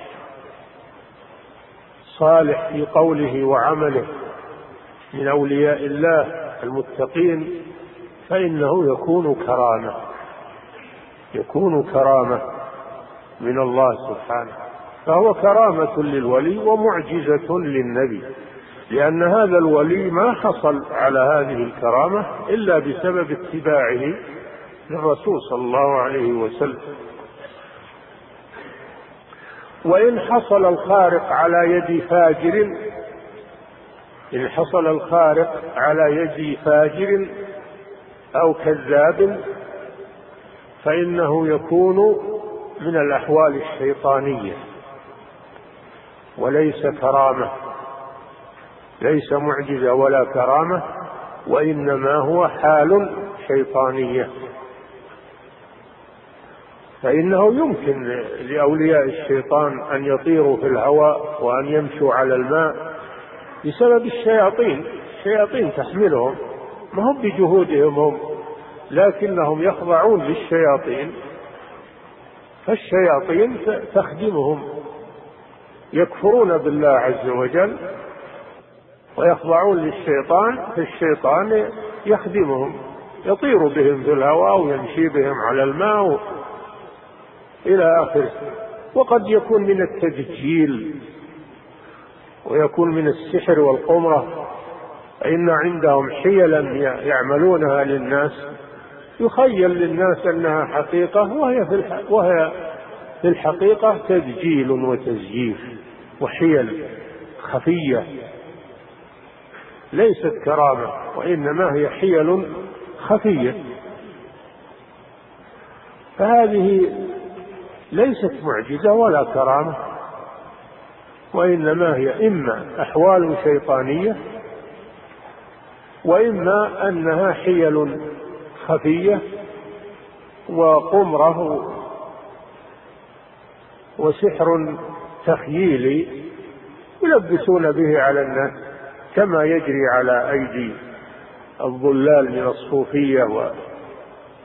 صالح في قوله وعمله من أولياء الله المتقين فإنه يكون كرامة. يكون كرامة من الله سبحانه. فهو كرامة للولي ومعجزة للنبي. لأن هذا الولي ما حصل على هذه الكرامة إلا بسبب اتباعه للرسول صلى الله عليه وسلم. وإن حصل الخارق على يد فاجر إن حصل الخارق على يد فاجر أو كذاب فإنه يكون من الأحوال الشيطانية. وليس كرامة ليس معجزة ولا كرامة وإنما هو حال شيطانية. فإنه يمكن لأولياء الشيطان أن يطيروا في الهواء وأن يمشوا على الماء بسبب الشياطين. الشياطين تحملهم ما هم بجهودهم هم لكنهم يخضعون للشياطين. فالشياطين تخدمهم يكفرون بالله عز وجل ويخضعون للشيطان فالشيطان يخدمهم يطير بهم في الهواء ويمشي بهم على الماء إلى آخره. وقد يكون من التدجيل ويكون من السحر والقمرة فإن عندهم حيلا يعملونها للناس. يخيل للناس أنها حقيقة وهي في وهي في الحقيقة تدجيل وتزييف وحيل خفية ليست كرامة وإنما هي حيل خفية. فهذه ليست معجزة ولا كرامة وإنما هي إما أحوال شيطانية وإما أنها حيل خفية وقمرة وسحر تخييلي يلبسون به على الناس كما يجري على أيدي الضلال من الصوفية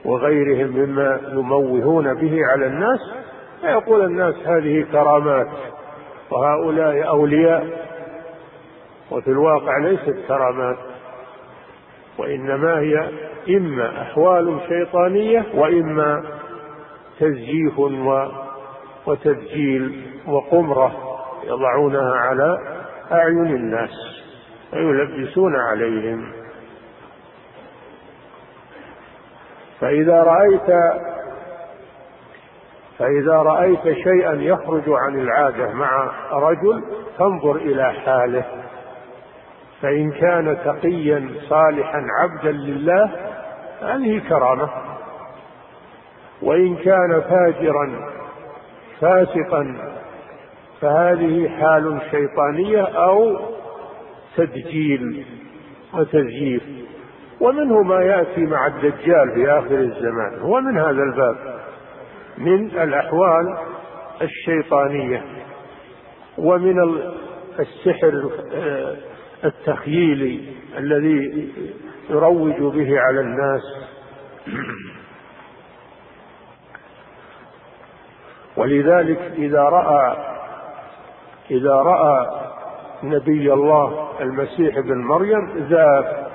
وغيرهم مما يموهون به على الناس. فيقول الناس هذه كرامات وهؤلاء أولياء وفي الواقع ليست كرامات وإنما هي إما أحوال شيطانية وإما تزييف وتدجيل وقمرة يضعونها على أعين الناس ويلبسون عليهم. فإذا رأيت فإذا رأيت شيئا يخرج عن العادة مع رجل فانظر إلى حاله. فإن كان تقيا صالحا عبدا لله هذه كرامة. وإن كان فاجرا فاسقا فهذه حال شيطانية أو تدجيل وتزييف. ومنه ما يأتي مع الدجال في آخر الزمان. هو من هذا الباب. من الأحوال الشيطانية ومن السحر التخييلي الذي يروج به على الناس. ولذلك إذا رأى إذا رأى نبي الله المسيح ابن مريم ذاب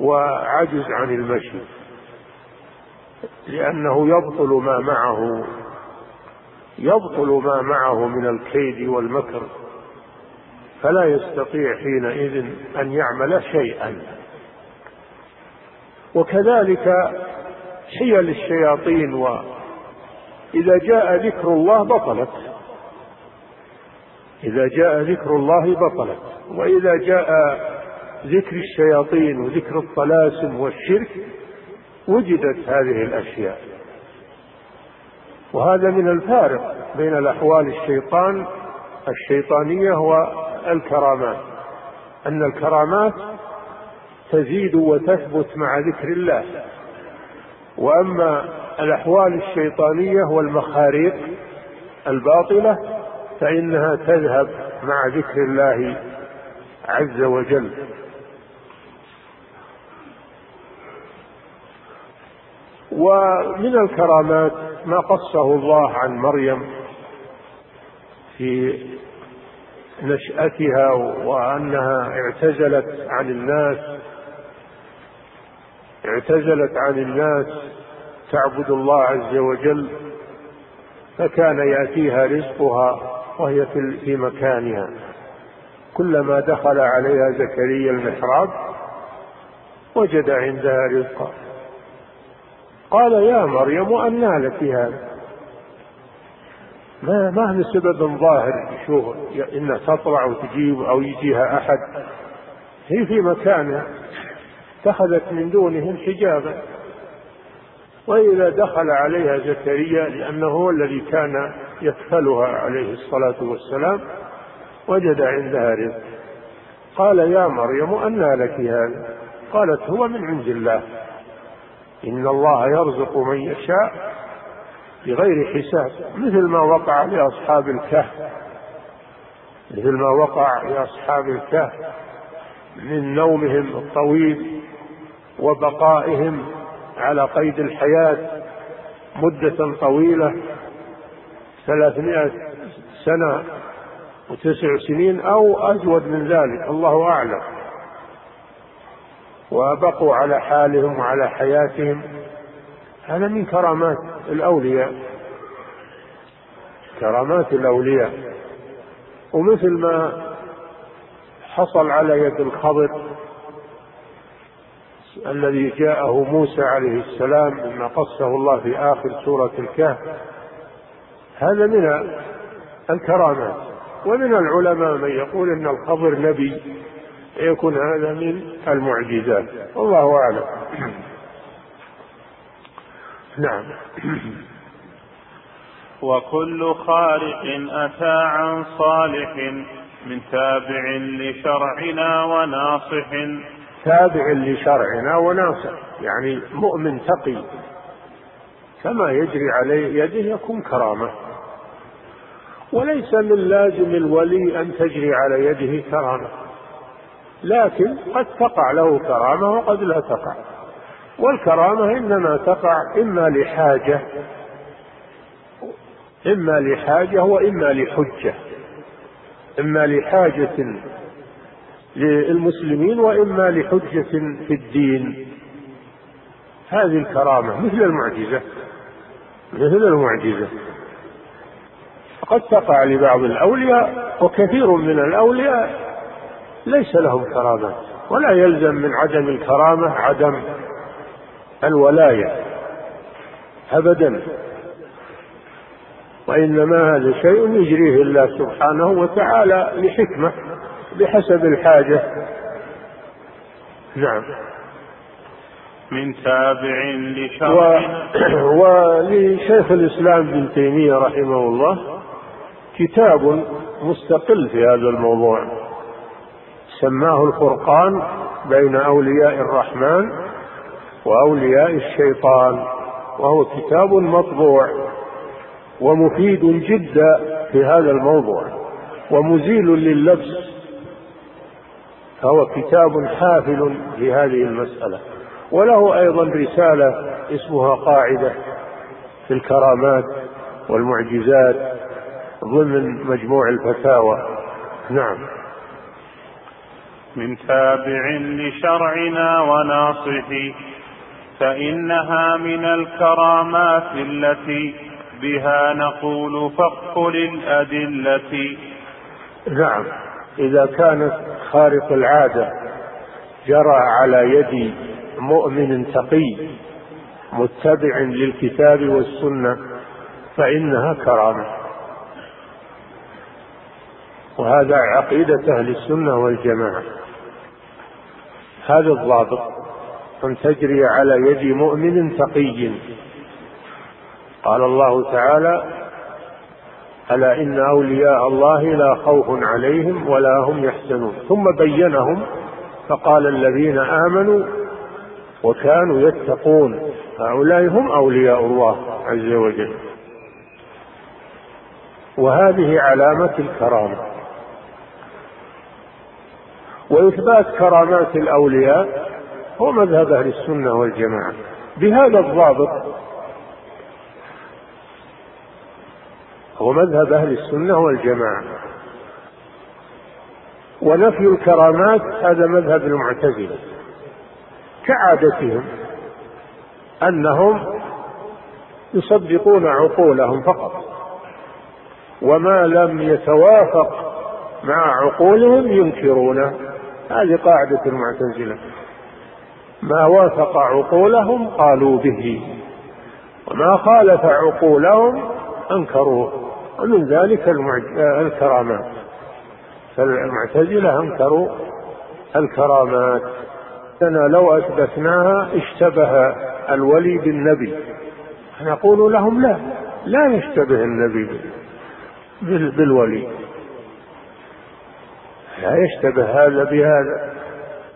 وعجز عن المشي. لأنه يبطل ما معه يبطل ما معه من الكيد والمكر فلا يستطيع حينئذ أن يعمل شيئا. وكذلك حيل الشياطين وإذا جاء ذكر الله بطلت إذا جاء ذكر الله بطلت وإذا جاء ذكر الشياطين وذكر الطلاسم والشرك وجدت هذه الأشياء. وهذا من الفارق بين الأحوال الشيطان الشيطانية والكرامات أن الكرامات تزيد وتثبت مع ذكر الله. وأما الأحوال الشيطانية والمخاريق الباطلة فإنها تذهب مع ذكر الله عز وجل. ومن الكرامات ما قصه الله عن مريم في نشأتها وأنها اعتزلت عن الناس اعتزلت عن الناس تعبد الله عز وجل فكان يأتيها رزقها وهي في مكانها. كلما دخل عليها زكريا المحراب وجد عندها رزقا. قال يا مريم أنى لك هذا ما ما هي سبب ظاهر شوف انها تطلع وتجيب أو يجيها أحد. هي في مكانها. اتخذت من دونهم حجابا. وإذا دخل عليها زكريا لأنه هو الذي كان يكفلها عليه الصلاة والسلام وجد عندها رزق. قال يا مريم أنى لك هذا قالت هو من عند الله. إن الله يرزق من يشاء بغير حساب مثل ما وقع لأصحاب الكهف مثل ما وقع لأصحاب الكهف من نومهم الطويل وبقائهم على قيد الحياة مدة طويلة ثلاثمائة سنة وتسع سنين أو أزود من ذلك الله أعلم. وبقوا على حالهم وعلى حياتهم. هذا من كرامات الأولياء. كرامات الأولياء. ومثل ما حصل على يد الخضر الذي جاءه موسى عليه السلام مما قصه الله في آخر سورة الكهف. هذا من الكرامات. ومن العلماء من يقول إن الخضر نبي. يكون هذا من المعجزات. والله أعلم. نعم. وكل خارق أتى عن صالح من تابع لشرعنا وناصح. تابع لشرعنا وناصح. يعني مؤمن تقي. كما يجري عليه يده يكون كرامة. وليس من لازم الولي أن تجري على يده كرامة. لكن قد تقع له كرامة وقد لا تقع. والكرامة إنما تقع إما لحاجة إما لحاجة وإما لحجة. إما لحاجة للمسلمين وإما لحجة في الدين. هذه الكرامة مثل المعجزة مثل المعجزة. قد تقع لبعض الأولياء وكثير من الأولياء ليس لهم كرامات ولا يلزم من عدم الكرامة عدم الولاية أبدا. وإنما هذا شيء يجريه الله سبحانه وتعالى لحكمة بحسب الحاجة. نعم. من تابع لشرع و... [CLEARS THROAT] ولشيخ الإسلام ابن تيمية رحمه الله كتاب مستقل في هذا الموضوع. سماه الفرقان بين أولياء الرحمن وأولياء الشيطان وهو كتاب مطبوع ومفيد جدا في هذا الموضوع ومزيل لللبس فهو كتاب حافل في هذه المسألة. وله أيضا رسالة اسمها قاعدة في الكرامات والمعجزات ضمن مجموع الفتاوى. نعم. من تابع لشرعنا وناصح فإنها من الكرامات التي بها نقول فقل الأدلة نعم إذا كانت خارق العادة جرى على يد مؤمن تقي متبع للكتاب والسنة فإنها كرامة. وهذا عقيدة أهل السنة والجماعة. هذا الضابط أن تجري على يد مؤمن تقي. قال الله تعالى ألا إن أولياء الله لا خوف عليهم ولا هم يحزنون. ثم بينهم فقال الذين آمنوا وكانوا يتقون هؤلاء هم أولياء الله عز وجل. وهذه علامة الكرامة. وإثبات كرامات الأولياء هو مذهب أهل السنة والجماعة. بهذا الضابط هو مذهب أهل السنة والجماعة. ونفي الكرامات هذا مذهب المعتزلة. كعادتهم أنهم يصدقون عقولهم فقط. وما لم يتوافق مع عقولهم ينكرونه هذه قاعدة المعتزلة. ما وافق عقولهم قالوا به. وما خالف عقولهم أنكروه. ومن ذلك الكرامات. فالمعتزلة أنكروا الكرامات. أنا لو أثبتناها اشتبه الولي بالنبي نقول لهم لا لا يشتبه النبي بالولي لا يشتبه هذا بهذا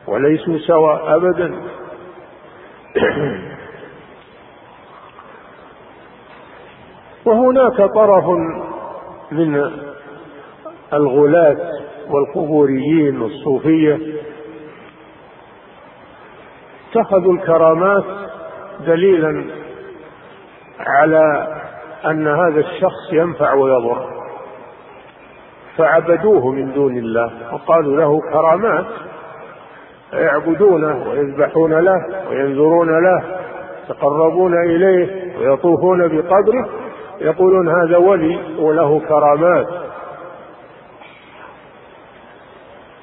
وليسوا سواء أبدا. [CLEARS THROAT] وهناك طرف من الغلاة والقبوريين والصوفية اتخذوا الكرامات دليلا على أن هذا الشخص ينفع ويضر. فعبدوه من دون الله وقالوا له كرامات يعبدونه ويذبحون له وينذرون له يتقربون إليه ويطوفون بقبره يقولون هذا ولي وله كرامات.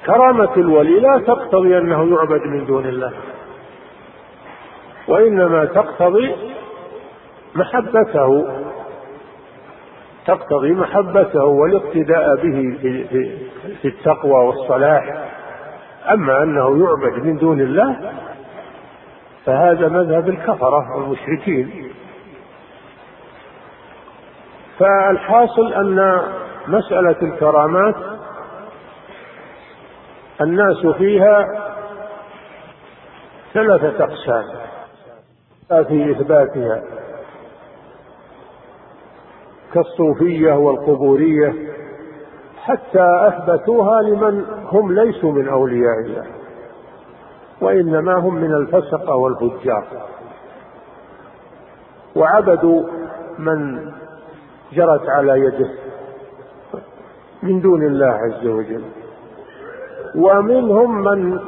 كرامة الولي لا تقتضي أنه يعبد من دون الله. وإنما تقتضي محبته. تقتضي محبته والاقتداء به في التقوى والصلاح. أما أنه يعبد من دون الله فهذا مذهب الكفرة والمشركين. فالحاصل أن مسألة الكرامات الناس فيها ثلاثة أقسام. في إثباتها كالصوفية والقبورية حتى أثبتوها لمن هم ليسوا من أولياء الله وإنما هم من الفسقة والفجار. وعبدوا من جرت على يده من دون الله عز وجل. ومنهم من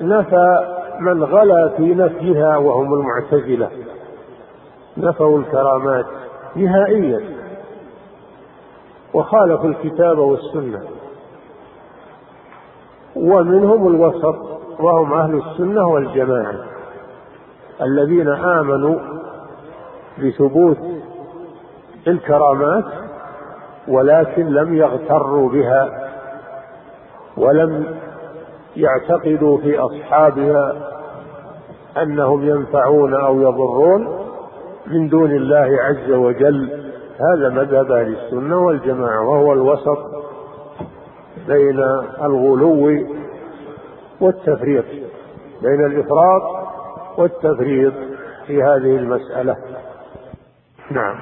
نفى من غلا في نفيها وهم المعتزلة. نفوا الكرامات نهائيا. وخالفوا الكتاب والسنة. ومنهم الوسط وهم أهل السنة والجماعة الذين آمنوا بثبوت الكرامات ولكن لم يغتروا بها ولم يعتقدوا في أصحابها أنهم ينفعون أو يضرون من دون الله عز وجل. هذا مذهب أهل السنة والجماعة وهو الوسط بين الغلو والتفريط بين الإفراط والتفريط في هذه المسألة. نعم.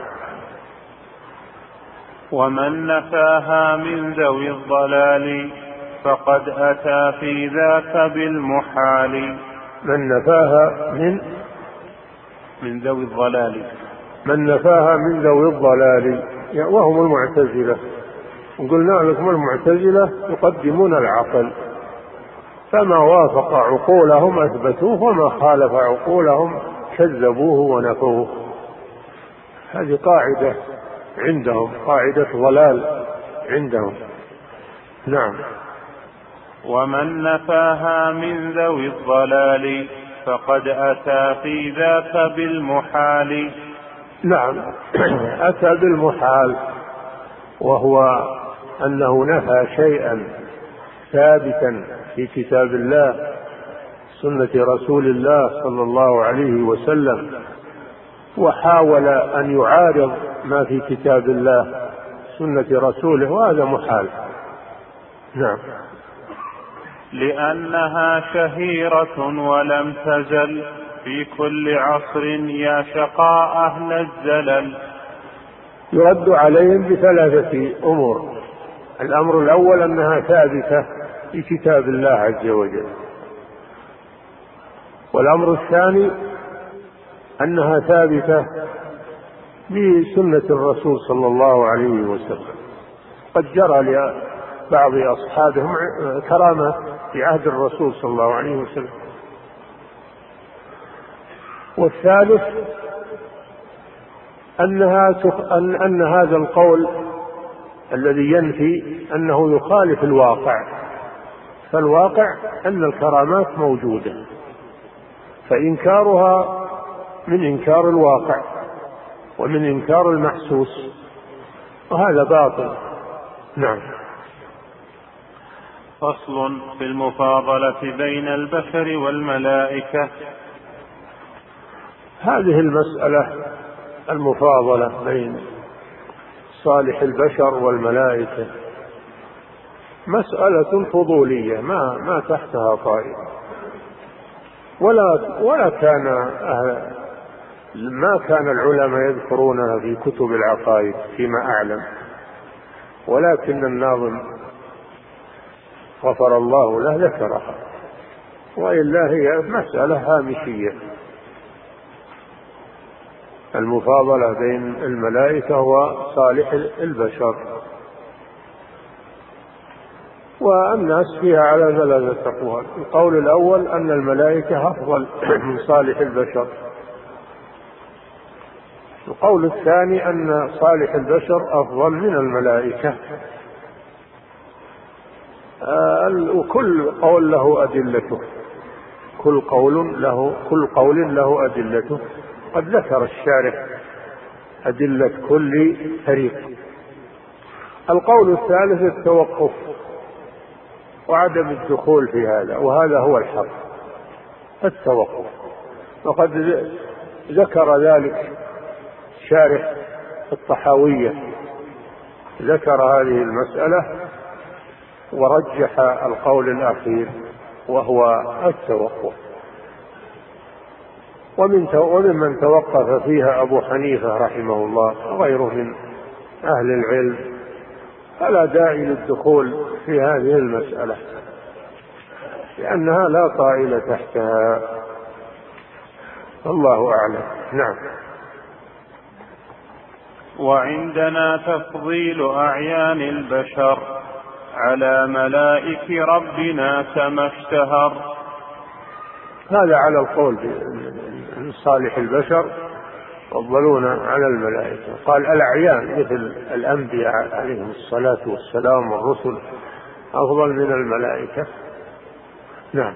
ومن نفاها من ذوي الضلال فقد أتى في ذاك بالمحال. من نفاها من؟ من ذوي الضلال. من نفاها من ذوي الضلال. وهم المعتزلة. وقلنا لكم المعتزلة يقدمون العقل. فما وافق عقولهم أثبتوه وما خالف عقولهم كذبوه ونفوه. هذه قاعدة عندهم قاعدة ضلال عندهم. نعم. ومن نفاها من ذوي الضلال فقد أتى في ذاك بالمحال. نعم. أتى بالمحال وهو أنه نفى شيئا ثابتا في كتاب الله سنة رسول الله صلى الله عليه وسلم وحاول أن يعارض ما في كتاب الله سنة رسوله وهذا محال. نعم. لأنها شهيرة ولم تزل. في كل عصر يا شقاء أهل الزلل. يرد عليهم بثلاثة أمور. الأمر الأول أنها ثابتة في كتاب الله عز وجل. والأمر الثاني أنها ثابتة بسنة الرسول صلى الله عليه وسلم. قد جرى لبعض أصحابهم كرامات في عهد الرسول صلى الله عليه وسلم. والثالث أنها أن أن هذا القول الذي ينفي أنه يخالف الواقع. فالواقع أن الكرامات موجودة فإنكارها من إنكار الواقع ومن إنكار المحسوس وهذا باطل. نعم. فصل في المفاضلة بين البشر والملائكة. هذه المسألة المفاضلة بين صالح البشر والملائكة. مسألة فضولية ما ما تحتها طائرة ولا ولا كان أهل ما كان العلماء يذكرونها في كتب العقائد فيما أعلم. ولكن الناظم غفر الله له ذكرها. وإلا هي مسألة هامشية. المفاضلة بين الملائكة وصالح البشر. والناس فيها على ثلاثة أقوال القول الأول أن الملائكة أفضل [CLEARS THROAT] من صالح البشر. القول الثاني أن صالح البشر أفضل من الملائكة. آه، وكل قول له أدلته. كل قول له كل قول له أدلته. قد ذكر الشارح أدلة كل فريق. القول الثالث التوقف وعدم الدخول في هذا وهذا هو الحق التوقف. وقد ذكر ذلك شارح الطحاوية ذكر هذه المسألة ورجح القول الأخير وهو التوقف. ومن وممن توقف فيها أبو حنيفة رحمه الله وغيره من أهل العلم فلا داعي للدخول في هذه المسألة لأنها لا طائل تحتها. الله أعلم. نعم. وعندنا تفضيل أعيان البشر على ملائك ربنا كما اشتهر. هذا على القول صالح البشر يفضلون على الملائكة. قال الأعيان مثل الأنبياء عليهم الصلاة والسلام والرسل أفضل من الملائكة. نعم.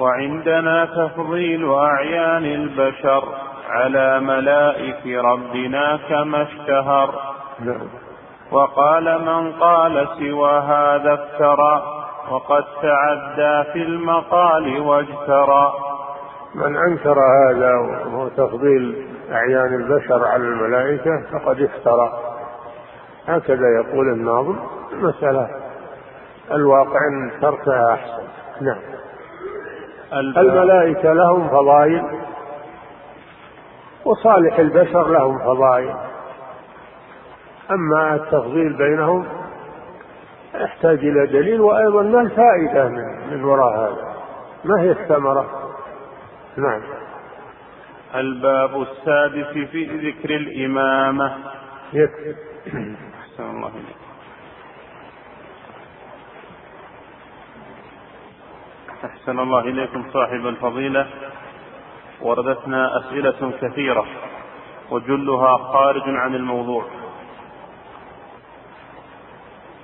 وعندنا تفضيل أعيان البشر على ملائك ربنا كما اشتهر. نعم. وقال من قال سوى هذا افترى وقد تعدى في المقال واجترى. من أنكر هذا وهو تفضيل أعيان البشر على الملائكة فقد افترى. هكذا يقول الناظم. المسألة الواقع أن تركها أحسن. نعم. الملائكة لهم فضائل وصالح البشر لهم فضائل. أما التفضيل بينهم يحتاج إلى دليل وأيضا ما الفائدة من, من وراء هذا؟ ما هي الثمرة؟ نعم. الباب السادس في ذكر الإمامة. يكفي أحسن الله إليك. أحسن الله إليكم صاحب الفضيلة. وردتنا أسئلة كثيرة وجلها خارج عن الموضوع.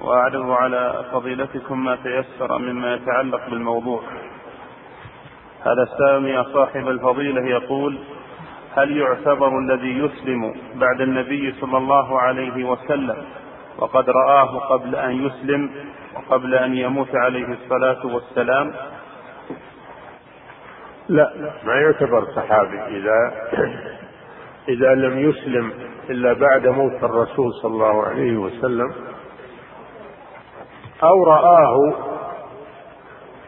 وأعرض على فضيلتكم ما تيسر مما يتعلق بالموضوع. هذا السائل يا صاحب الفضيلة يقول هل يعتبر الذي يسلم بعد النبي صلى الله عليه وسلم وقد رآه قبل أن يسلم وقبل أن يموت عليه الصلاة والسلام؟ لا. ما يعتبر صحابي إذا إذا لم يسلم إلا بعد موت الرسول صلى الله عليه وسلم أو رآه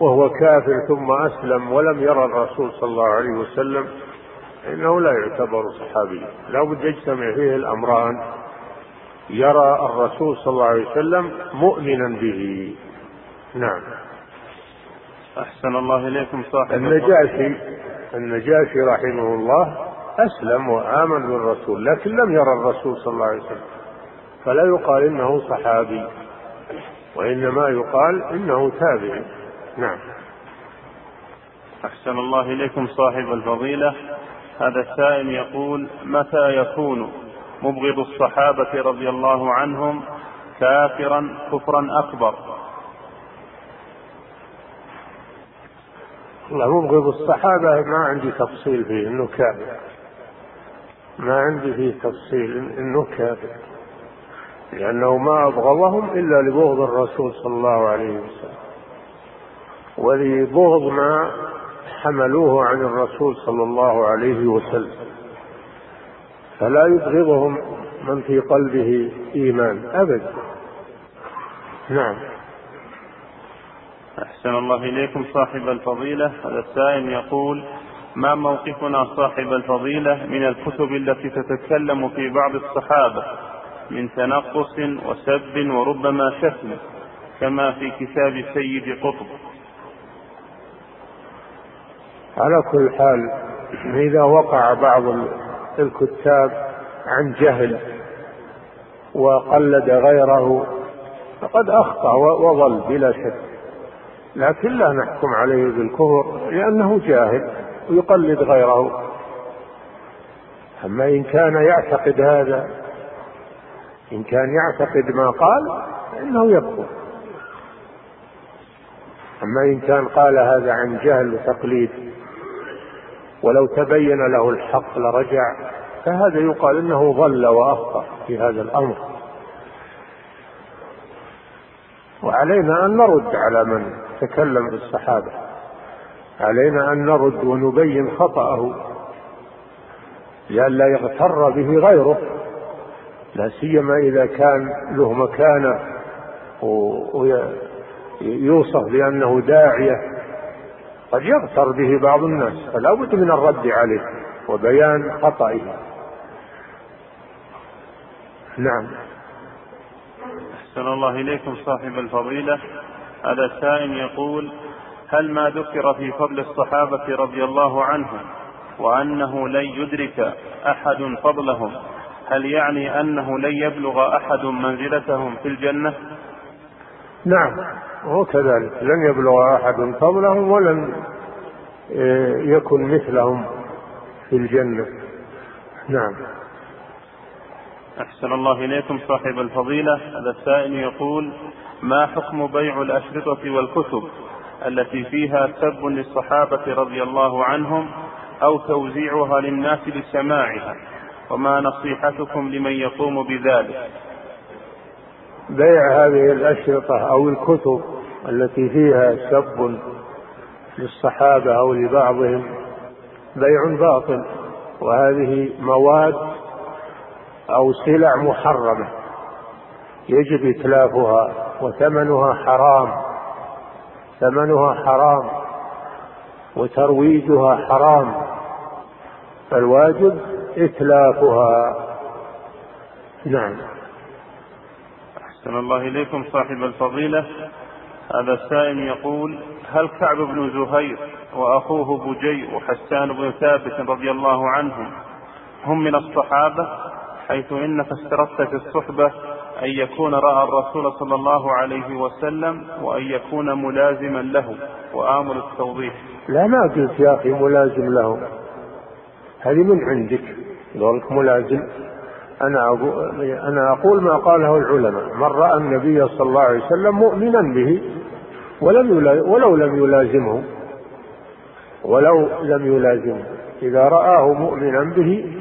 وهو كافر ثم أسلم ولم يرى الرسول صلى الله عليه وسلم فإنه لا يعتبر صحابيا لا بد يجتمع فيه الأمران يرى الرسول صلى الله عليه وسلم مؤمنا به. نعم. أحسن الله إليكم صاحب النجاشي النجاشي رحمه الله أسلم وآمن بالرسول لكن لم يرى الرسول صلى الله عليه وسلم. فلا يقال إنه صحابي وإنما يقال إنه تابعي. نعم. أحسن الله إليكم صاحب الفضيلة. هذا السائل يقول متى يكون مبغض الصحابة رضي الله عنهم كافرا كفرا أكبر؟ والله مبغض الصحابة ما عندي تفصيل فيه إنه كافر. ما عندي فيه تفصيل إنه كافر. لأنه ما أبغضهم إلا لبغض الرسول صلى الله عليه وسلم. ولبغض ما حملوه عن الرسول صلى الله عليه وسلم. فلا يبغضهم من في قلبه إيمان أبدا نعم. أحسن الله إليكم صاحب الفضيلة. هذا السائل يقول ما موقفنا صاحب الفضيلة من الكتب التي تتكلم في بعض الصحابة من تنقص وسب وربما شتم كما في كتاب سيد قطب؟ على كل حال إذا وقع بعض الكتاب عن جهل وقلد غيره فقد أخطأ وضل بلا شك. لكن لا نحكم عليه بالكفر لأنه جاهل ويقلد غيره. أما إن كان يعتقد هذا إن كان يعتقد ما قال فإنه يكفر أما إن كان قال هذا عن جهل وتقليد ولو تبين له الحق لرجع فهذا يقال إنه ضل وأخطأ في هذا الأمر. وعلينا أن نرد على من تكلم بالصحابة. علينا أن نرد ونبين خطأه. لئلا يغتر به غيره. لا سيما إذا كان له مكانة ويوصف بأنه داعية. قد يغتر به بعض الناس فلا بد من الرد عليه وبيان خطئه. نعم. أحسن الله إليكم صاحب الفضيلة. هذا السائل يقول هل ما ذكر في فضل الصحابة رضي الله عنهم وأنه لن يدرك أحد فضلهم هل يعني أنه لن يبلغ أحد منزلتهم في الجنة؟ نعم. هو كذلك. لن يبلغ أحد فضلهم ولن آه، يكن مثلهم في الجنة. نعم. أحسن الله إليكم صاحب الفضيلة. هذا السائل يقول ما حكم بيع الأشرطة والكتب التي فيها سب للصحابة رضي الله عنهم أو توزيعها للناس لسماعها وما نصيحتكم لمن يقوم بذلك؟ بيع هذه الأشرطة أو الكتب التي فيها سب للصحابة أو لبعضهم بيع باطل وهذه مواد أو سلع محرمة يجب إتلافها وثمنها حرام ثمنها حرام وترويجها حرام فالواجب إتلافها. نعم. أحسن الله إليكم صاحب الفضيلة. هذا السائل يقول هل كعب بن زهير وأخوه بجي وحسان بن ثابت رضي الله عنهم هم من الصحابة؟ حيث إنك اشترطت في الصحبة أن يكون رأى الرسول صلى الله عليه وسلم وأن يكون ملازما له وآمل التوضيح. لا ما قلت يا أخي ملازم له. هذه من عندك. قولك ملازم. أنا أقول, أنا أقول ما قاله العلماء. من رأى النبي صلى الله عليه وسلم مؤمنا به ولم ولو لم يلازمه ولو لم يلازمه. إذا رآه مؤمنا به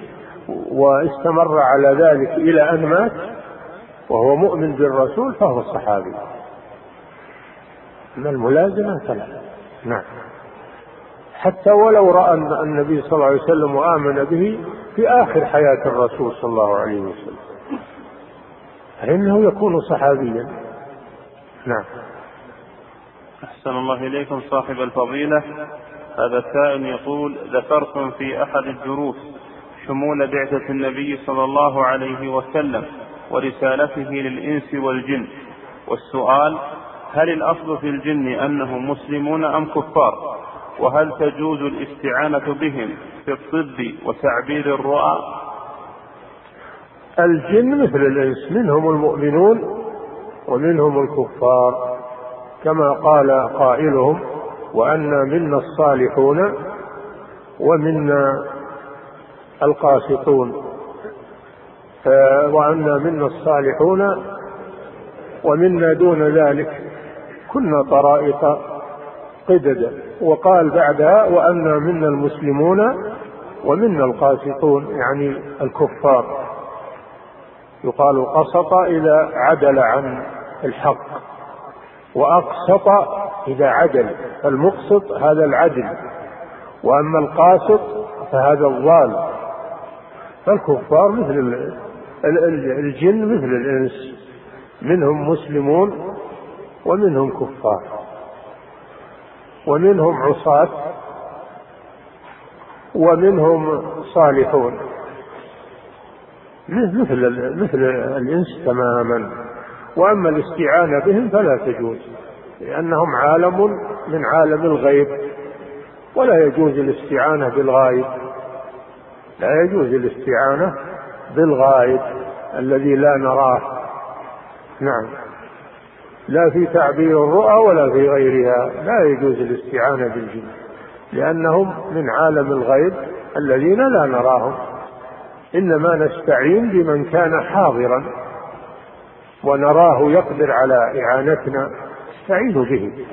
واستمر على ذلك إلى أن مات وهو مؤمن بالرسول فهو صحابي. أما الملازمة فلا. نعم. حتى ولو رأى النبي صلى الله عليه وسلم وآمن به في آخر حياة الرسول صلى الله عليه وسلم. فإنه يكون صحابيا؟ نعم. أحسن الله إليكم صاحب الفضيلة. هذا السائل يقول ذكرتم في أحد الدروس شمول بعثة النبي صلى الله عليه وسلم ورسالته للإنس والجن. والسؤال هل الأصل في الجن أنهم مسلمون أم كفار؟ وهل تجوز الاستعانة بهم في الطب وتعبير الرؤى؟ الجن مثل الإنس منهم المؤمنون ومنهم الكفار. كما قال قائلهم وأنا منا الصالحون ومنا القاسطون. وأنا منا الصالحون ومنا دون ذلك. كنا طرائق قددا وقال بعدها وأنا منا المسلمون ومنا القاسطون يعني الكفار. يقال قسط إذا عدل عن الحق وأقسط إذا عدل. فالمقسط هذا العدل وأما القاسط فهذا الضال. فالكفار مثل الجن مثل الإنس منهم مسلمون ومنهم كفار. ومنهم عصاة ومنهم صالحون. مثل مثل الإنس تماما. وأما الاستعانة بهم فلا تجوز لأنهم عالم من عالم الغيب ولا يجوز الاستعانة بالغائب. لا يجوز الاستعانة بالغائب الذي لا نراه. نعم. لا في تعبير الرؤى ولا في غيرها. لا يجوز الاستعانة بالجن لأنهم من عالم الغيب الذين لا نراهم. إنما نستعين بمن كان حاضرا ونراه يقدر على إعانتنا. نستعين به.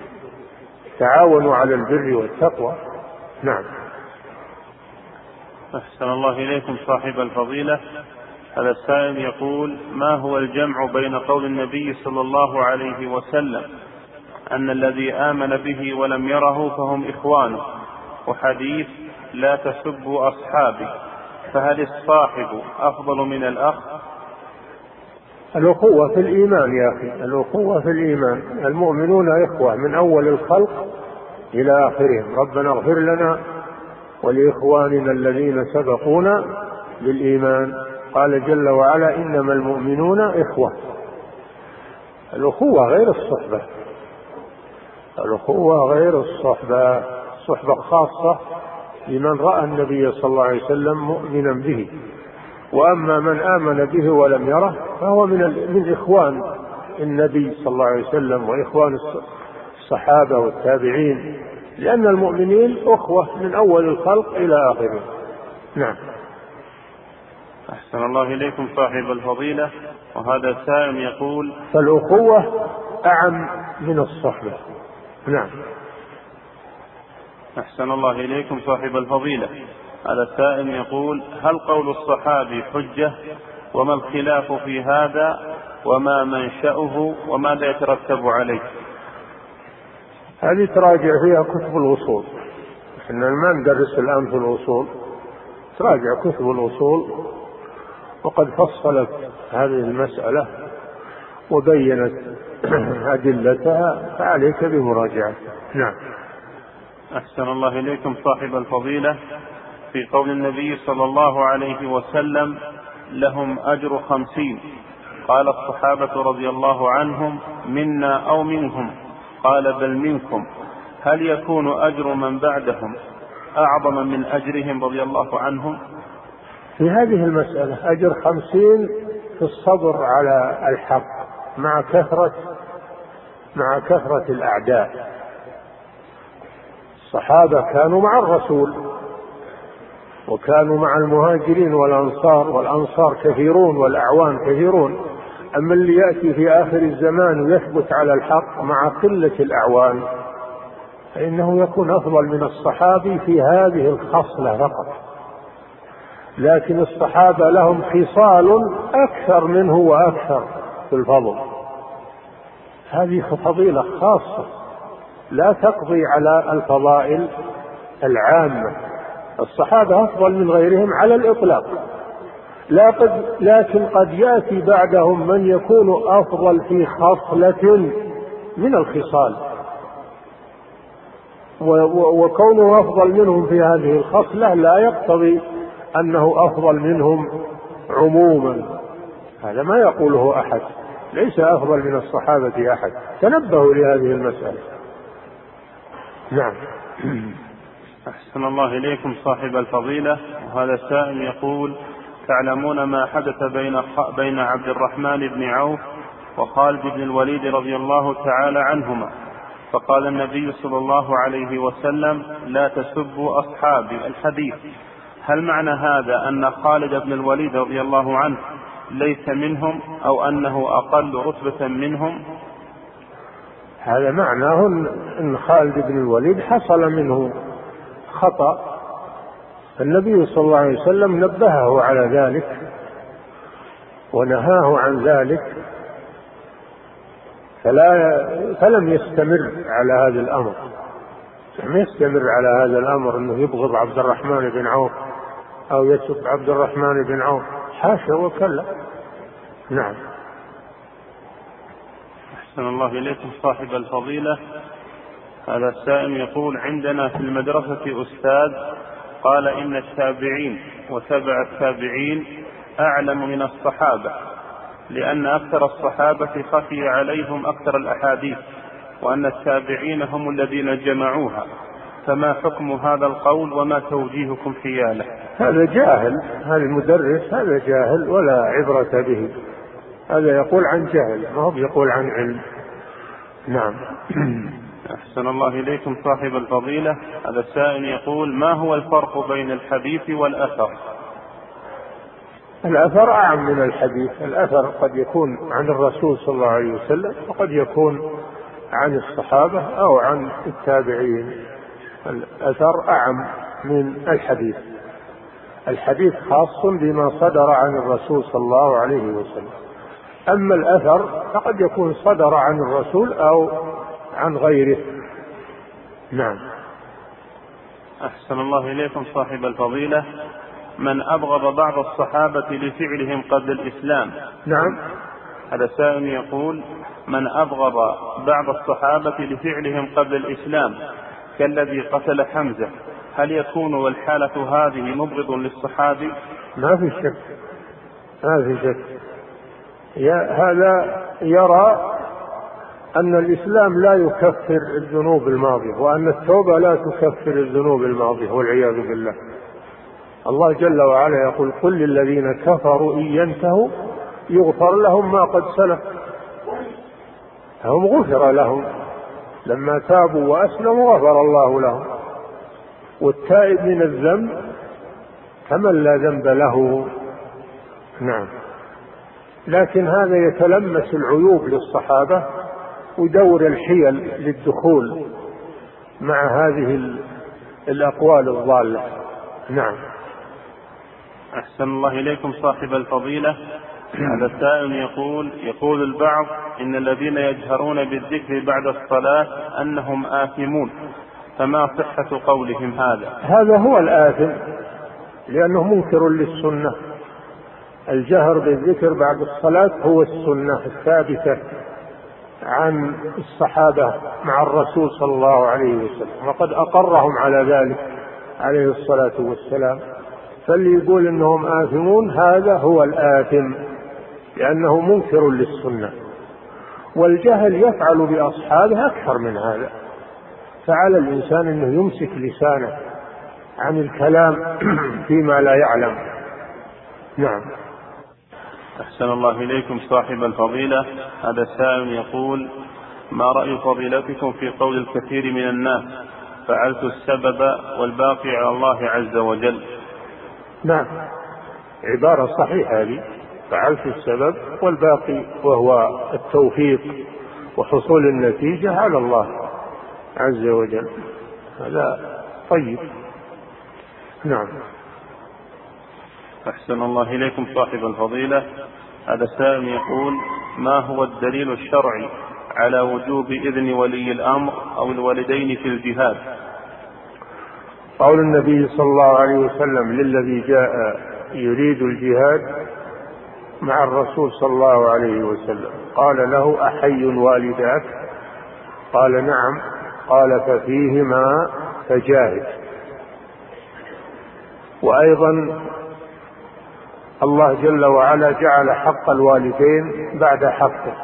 تعاونوا على البر والتقوى. نعم. أحسن الله إليكم صاحب الفضيلة. هذا السائل يقول ما هو الجمع بين قول النبي صلى الله عليه وسلم أن الذي آمن به ولم يره فهم إخوانه وحديث لا تسبوا أصحابي فهل الصاحب أفضل من الأخ؟ الأخوة في الإيمان يا أخي الأخوة في الإيمان المؤمنون إخوة من أول الخلق إلى آخرهم ربنا اغفر لنا ولإخواننا الذين سبقونا بالإيمان. قال جل وعلا إنما المؤمنون إخوة. الأخوة غير الصحبة. الأخوة غير الصحبة. الصحبة خاصة لمن رأى النبي صلى الله عليه وسلم مؤمنا به. وأما من آمن به ولم يره فهو من من إخوان النبي صلى الله عليه وسلم وإخوان الصحابة والتابعين. لأن المؤمنين أخوة من أول الخلق إلى آخره. نعم. أحسن الله إليكم صاحب الفضيلة. وهذا سائل يقول فالأخوة أعم من الصحبة. نعم. أحسن الله إليكم صاحب الفضيلة. هذا السائل يقول هل قول الصحابي حجة؟ وما الخلاف في هذا؟ وما منشأه؟ وماذا يترتب عليه؟ هذه تراجع فيها كتب الوصول إحنا ما ندرس الآن في الوصول تراجع كتب الوصول وقد فصلت هذه المسألة وبينت [CLEARS THROAT] أدلتها فعليك بمراجعتها. نعم. أحسن الله إليكم صاحب الفضيلة. في قول النبي صلى الله عليه وسلم لهم أجر خمسين. قال الصحابة رضي الله عنهم منا أو منهم؟ قال بل منكم. هل يكون أجر من بعدهم أعظم من أجرهم رضي الله عنهم؟ في هذه المسألة أجر خمسين في الصبر على الحق مع كثرة مع كثرة الأعداء. الصحابة كانوا مع الرسول وكانوا مع المهاجرين والأنصار والأنصار كثيرون والأعوان كثيرون. أما اللي يأتي في آخر الزمان ويثبت على الحق مع قلة الأعوان فإنه يكون أفضل من الصحابي في هذه الخصلة فقط. لكن الصحابة لهم خصال أكثر منه وأكثر في الفضل. هذه فضيلة خاصة لا تقضي على الفضائل العامة. الصحابة أفضل من غيرهم على الإطلاق. لا قد لكن قد يأتي بعدهم من يكون أفضل في خصلة من الخصال. وكونه أفضل منهم في هذه الخصلة لا يقتضي أنه أفضل منهم عموما. هذا ما يقوله أحد. ليس أفضل من الصحابة أحد. تنبهوا لهذه المسألة. نعم. [CLEARS THROAT] أحسن الله إليكم صاحب الفضيلة. وهذا السائل يقول تعلمون ما حدث بين بين عبد الرحمن بن عوف وخالد بن الوليد رضي الله تعالى عنهما. فقال النبي صلى الله عليه وسلم لا تسبوا أصحابي الحديث. هل معنى هذا أن خالد بن الوليد رضي الله عنه ليس منهم أو أنه أقل رتبة منهم؟ هذا معناه أن خالد بن الوليد حصل منه خطأ. النبي صلى الله عليه وسلم نبهه على ذلك ونهاه عن ذلك فلا فلم يستمر على هذا الأمر. لم يستمر على هذا الأمر أنه يبغض عبد الرحمن بن عوف أو يسب عبد الرحمن بن عوف. حاشا وكلا. نعم. أحسن الله إليكم صاحب الفضيلة. هذا السائل يقول عندنا في المدرسة أستاذ قال إن التابعين وتبع التابعين أعلم من الصحابة لأن أكثر الصحابة خفي عليهم أكثر الأحاديث. وأن التابعين هم الذين جمعوها. فما حكم هذا القول وما توجيهكم حياله هذا جاهل هذا المدرس هذا جاهل ولا عبرة به. هذا يقول عن جهل ما هو يقول عن علم. نعم. [CLEARS THROAT] أحسن الله إليكم صاحب الفضيلة. هذا السائل يقول ما هو الفرق بين الحديث والأثر؟ الأثر أعم من الحديث. الأثر قد يكون عن الرسول صلى الله عليه وسلم وقد يكون عن الصحابة أو عن التابعين. الأثر أعم من الحديث. الحديث خاص بما صدر عن الرسول صلى الله عليه وسلم. أما الأثر فقد يكون صدر عن الرسول أو عن غيره. نعم. أحسن الله إليكم صاحب الفضيلة. من أبغض بعض الصحابة لفعلهم قبل الإسلام. نعم. هذا سائل يقول من أبغض بعض الصحابة لفعلهم قبل الإسلام كالذي قتل حمزة. هل يكون والحالة هذه مبغض للصحابي؟ ما في شك. ما في شك. هذا يرى أن الإسلام لا يكفر الذنوب الماضية وأن التوبة لا تكفر الذنوب الماضية والعياذ بالله. الله جل وعلا يقول قل للذين كفروا إن ينتهوا يغفر لهم ما قد سلف. هم غفر لهم. لما تابوا وأسلموا غفر الله لهم. والتائب من الذنب كمن لا ذنب له؟ نعم. لكن هذا يتلمس العيوب للصحابة ودور الحيل للدخول مع هذه الأقوال الضالة. نعم. أحسن الله إليكم صاحب الفضيلة. هذا السائل يقول يقول البعض إن الذين يجهرون بالذكر بعد الصلاة أنهم آثمون. فما صحة قولهم هذا؟ هذا هو الآثم لأنه منكر للسنة. الجهر بالذكر بعد الصلاة هو السنة الثابتة عن الصحابة مع الرسول صلى الله عليه وسلم وقد أقرهم على ذلك عليه الصلاة والسلام. فاللي يقول إنهم آثمون هذا هو الآثم. لأنه منكر للسنة والجهل يفعل بأصحابه أكثر من هذا. فعلى الإنسان أنه يمسك لسانه عن الكلام [CLEARS THROAT] فيما لا يعلم. نعم. أحسن الله إليكم صاحب الفضيلة. هذا سائل يقول ما رأي فضيلتكم في قول الكثير من الناس؟ فعلت السبب والباقي على الله عز وجل. نعم. عبارة صحيحة هذه. فعلت السبب والباقي وهو التوفيق وحصول النتيجة على الله عز وجل. هذا طيب. نعم. أحسن الله إليكم صاحب الفضيلة. هذا سائل يقول ما هو الدليل الشرعي على وجوب إذن ولي الأمر أو الوالدين في الجهاد؟ قول النبي صلى الله عليه وسلم للذي جاء يريد الجهاد مع الرسول صلى الله عليه وسلم. قال له أحي والداك؟ قال نعم. قال ففيهما فجاهد وأيضا الله جل وعلا جعل حق الوالدين بعد حقه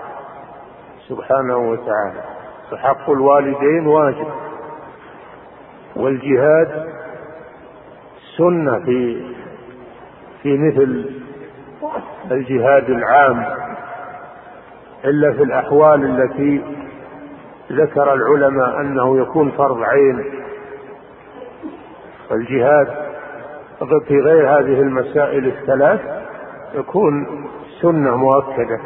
سبحانه وتعالى. فحق الوالدين واجب. والجهاد سنة في في مثل الجهاد العام إلا في الأحوال التي ذكر العلماء أنه يكون فرض عين. الجهاد في غير هذه المسائل الثلاث يكون سنة مؤكدة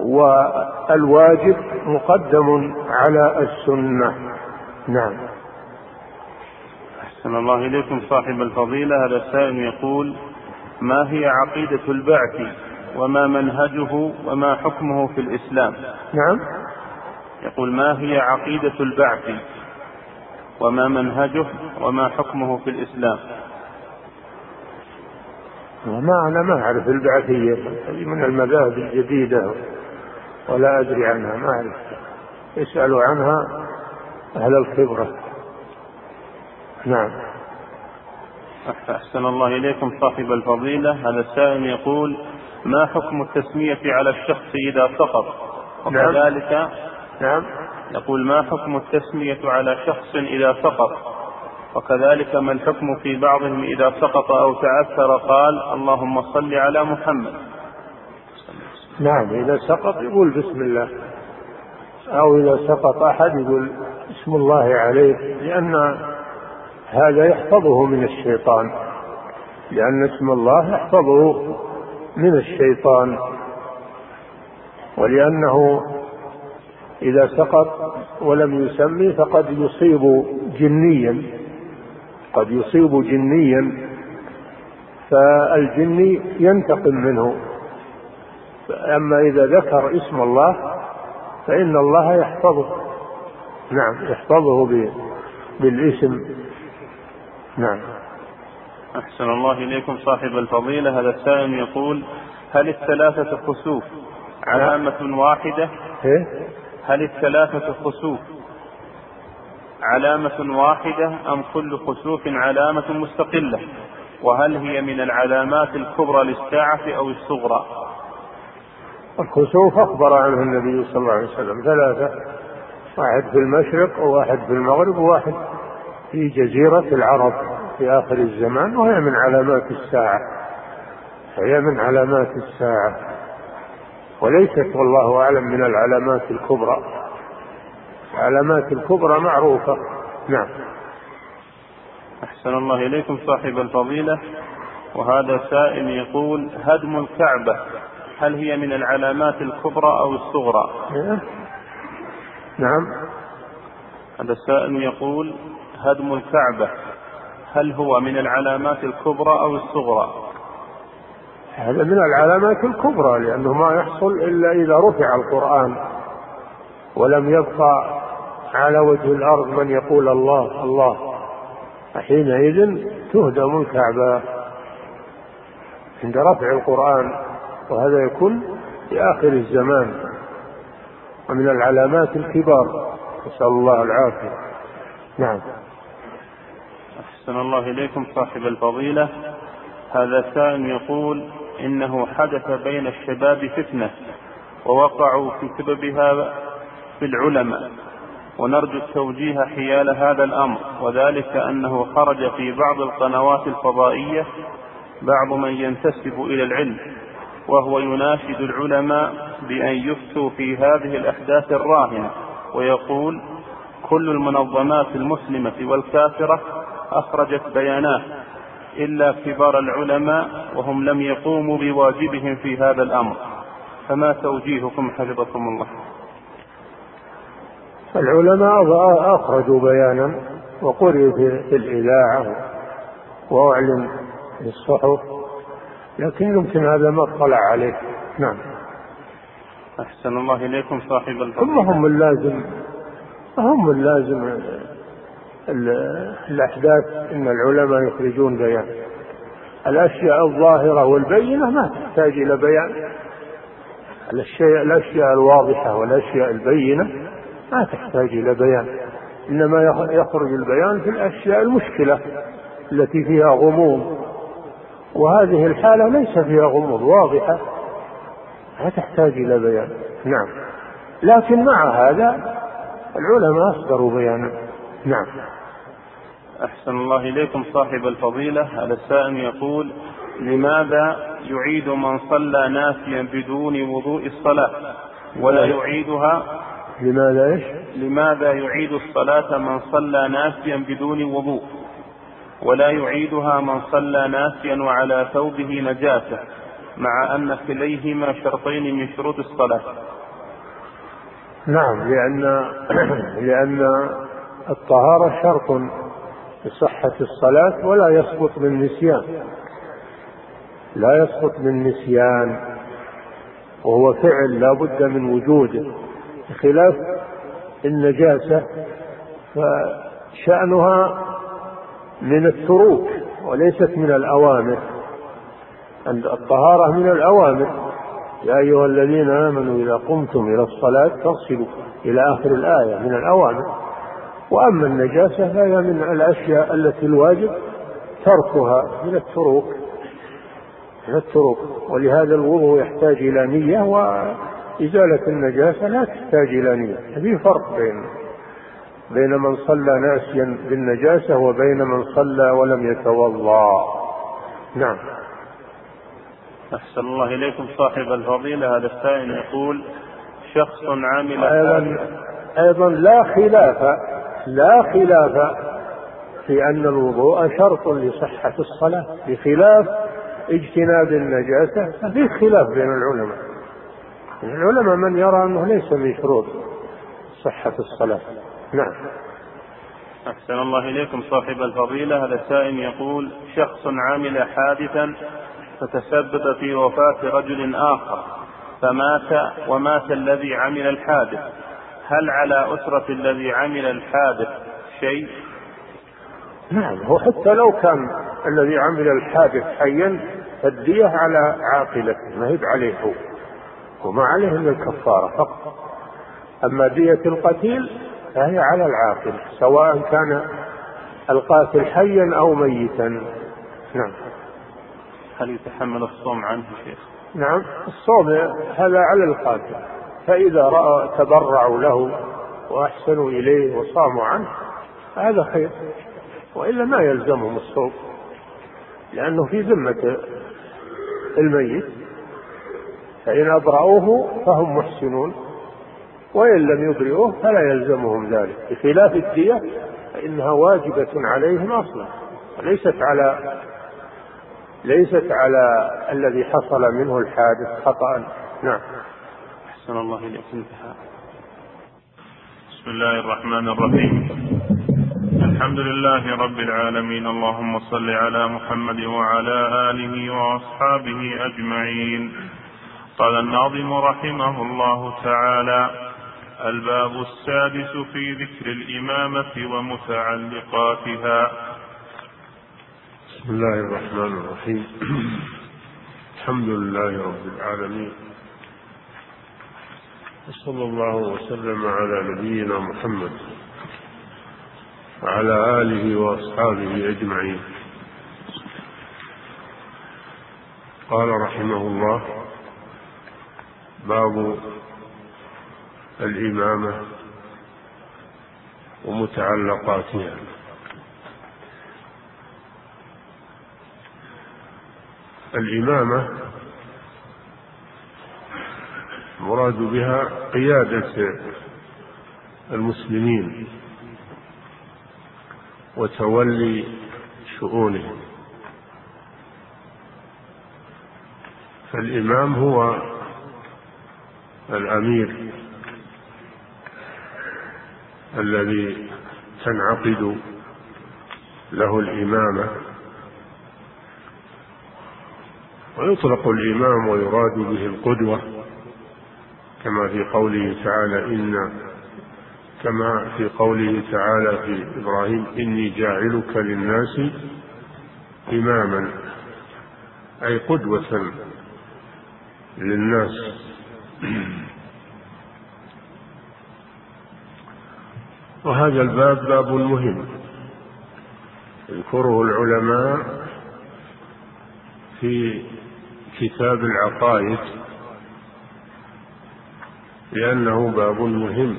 والواجب مقدم على السنة. نعم. أحسن الله إليكم صاحب الفضيلة. هذا السائل يقول ما هي عقيدة البعث وما منهجه وما حكمه في الإسلام. نعم. يقول ما هي عقيدة البعث وما منهجه وما حكمه في الإسلام. ما أنا ما أعرف البعثية هذه من المذاهب الجديدة ولا أدري عنها ما أعرف. يسألوا عنها أهل الخبرة. نعم. أحسن الله إليكم صاحب الفضيلة. هذا السائل يقول ما حكم التسمية على الشخص إذا سقط؟ نعم. وكذلك نعم. يقول ما حكم التسمية على شخص إذا سقط؟ وكذلك ما الحكم في بعضهم إذا سقط أو تعثر؟ قال اللهم صل على محمد. نعم. إذا سقط يقول بسم الله. أو إذا سقط أحد يقول بسم الله عليه. لأن هذا يحفظه من الشيطان لأن اسم الله يحفظه من الشيطان. ولأنه إذا سقط ولم يسمي فقد يصيب جنيا قد يصيب جنيا فالجني ينتقم منه. أما إذا ذكر اسم الله فإن الله يحفظه. نعم يحفظه بالاسم. نعم. أحسن الله إليكم صاحب الفضيلة. هذا السائل يقول هل الثلاثة خسوف؟ علامة واحدة. إيه؟ هل الثلاثة خسوف؟ علامة واحدة أم كل خسوف علامة مستقلة؟ وهل هي من العلامات الكبرى للساعة أو الصغرى؟ الخسوف أخبر عنه النبي صلى الله عليه وسلم. ثلاثة واحد في المشرق وواحد في المغرب وواحد في جزيرة العرب في آخر الزمان وهي من علامات الساعة. هي من علامات الساعة. وليست والله أعلم من العلامات الكبرى. العلامات الكبرى معروفة. نعم. أحسن الله إليكم صاحب الفضيلة. وهذا سائل يقول هدم الكعبة هل هي من العلامات الكبرى أو الصغرى؟ إيه؟ نعم. هذا السائل يقول هدم الكعبة. هل هو من العلامات الكبرى أو الصغرى؟ هذا من العلامات الكبرى لأنه ما يحصل إلا إذا رفع القرآن ولم يبقى على وجه الأرض من يقول الله الله. فحينئذ تهدم الكعبة عند رفع القرآن وهذا يكون في آخر الزمان. ومن العلامات الكبار نسأل الله العافية. نعم. أحسن الله إليكم صاحب الفضيلة. هذا سائل يقول إنه حدث بين الشباب فتنة ووقعوا في سببها في العلماء ونرجو التوجيه حيال هذا الأمر وذلك أنه خرج في بعض القنوات الفضائية بعض من ينتسب إلى العلم وهو يناشد العلماء بأن يفتوا في هذه الأحداث الراهنة ويقول كل المنظمات المسلمة والكافرة أخرجت بيانات إلا كبار العلماء وهم لم يقوموا بواجبهم في هذا الأمر. فما توجيهكم حفظكم الله. العلماء أخرجوا بيانا وقرئ في الإذاعة وأعلن في الصحف لكن يمكن هذا ما اطلع عليه. نعم. أحسن الله إليكم صاحب الفضل. هم هم اللازم هم اللازم الأحداث إن العلماء يخرجون بيان. الأشياء الظاهرة والبينة ما تحتاج إلى بيان. الأشياء الأشياء الواضحة والأشياء البينة ما تحتاج إلى بيان. إنما يخرج البيان في الأشياء المشكلة التي فيها غموض. وهذه الحالة ليس فيها غموض واضحة. لا تحتاج إلى بيان. نعم. لكن مع هذا العلماء أصدروا بيانا. نعم. أحسن الله إليكم صاحب الفضيلة. هذا السائل يقول لماذا يعيد من صلى ناسيا بدون وضوء الصلاة ولا يعيدها؟ لماذا إيش؟ لماذا يعيد الصلاة من صلى ناسيا بدون وضوء ولا يعيدها من صلى ناسيا وعلى ثوبه نجاسة مع أن كليهما شرطين من شروط الصلاة؟ نعم لأن [CLEARS THROAT] لأن الطهارة شرط لصحة الصلاة ولا يسقط بالنسيان لا يسقط بالنسيان وهو فعل لا بد من وجوده. بخلاف النجاسة فشأنها من التروك وليست من الأوامر. الطهارة من الأوامر. يا أيها الذين آمنوا إذا قمتم إلى الصلاة فاغسلوا إلى آخر الآية من الأوامر. وأما النجاسة فهي من الأشياء التي الواجب تركها من التروك من التروك. ولهذا الوضوء يحتاج إلى نية وإزالة النجاسة لا تحتاج إلى نية. في فرق بين بين من صلى ناسيا بالنجاسة وبين من صلى ولم يتوضأ. نعم. أحسن الله إليكم صاحب الفضيلة. هذا السائل يقول شخص عامل أيضا أيضا لا خلاف لا خلاف في أن الوضوء شرط لصحة الصلاة بخلاف اجتناب النجاسة ففي خلاف بين العلماء. العلماء من يرى أنه ليس من شروط صحة الصلاة. نعم. أحسن الله إليكم صاحب الفضيلة. هذا السائل يقول شخص عمل حادثا فتسبب في وفاة رجل آخر فمات ومات الذي عمل الحادث. هل على أسرة الذي عمل الحادث شيء؟ نعم هو حتى لو كان الذي عمل الحادث حيا فالدية على عاقلته ما هي عليه هو وما عليه إلا الكفارة فقط أما دية القتيل فهي على العاقل سواء كان القاتل حيا أو ميتا نعم هل يتحمل الصوم عنه شيخ؟ نعم الصوم هذا على القاتل فإذا رأى تبرعوا له وأحسنوا إليه وصاموا عنه هذا خير وإلا ما يلزمهم الصوم لأنه في ذمة الميت فإن أبرأوه فهم محسنون وإن لم يبرئوه فلا يلزمهم ذلك بخلاف الدية فإنها واجبة عليهم أصلا وليست على ليست على الذي حصل منه الحادث خطأ نعم. أحسن الله إليك انتهى بسم الله الرحمن الرحيم. الحمد لله رب العالمين. اللهم صل على محمد وعلى آله وأصحابه أجمعين. قال الناظم رحمه الله تعالى الباب السادس في ذكر الإمامة ومتعلقاتها. بسم الله الرحمن الرحيم. [CLEARS THROAT] الحمد لله رب العالمين. وصلى الله وسلم على نبينا محمد وعلى آله وأصحابه أجمعين. قال رحمه الله باب الإمامة ومتعلقاتها. الإمامة مراد بها قيادة المسلمين وتولي شؤونهم. فالإمام هو الأمير الذي تنعقد له الإمامة. ويطلق الإمام ويراد به القدوة. كما في قوله تعالى إن كما في قوله تعالى في إبراهيم إني جاعلك للناس إماما أي قدوة للناس. وهذا الباب باب مهم. يذكره العلماء في كتاب العقائد لأنه باب مهم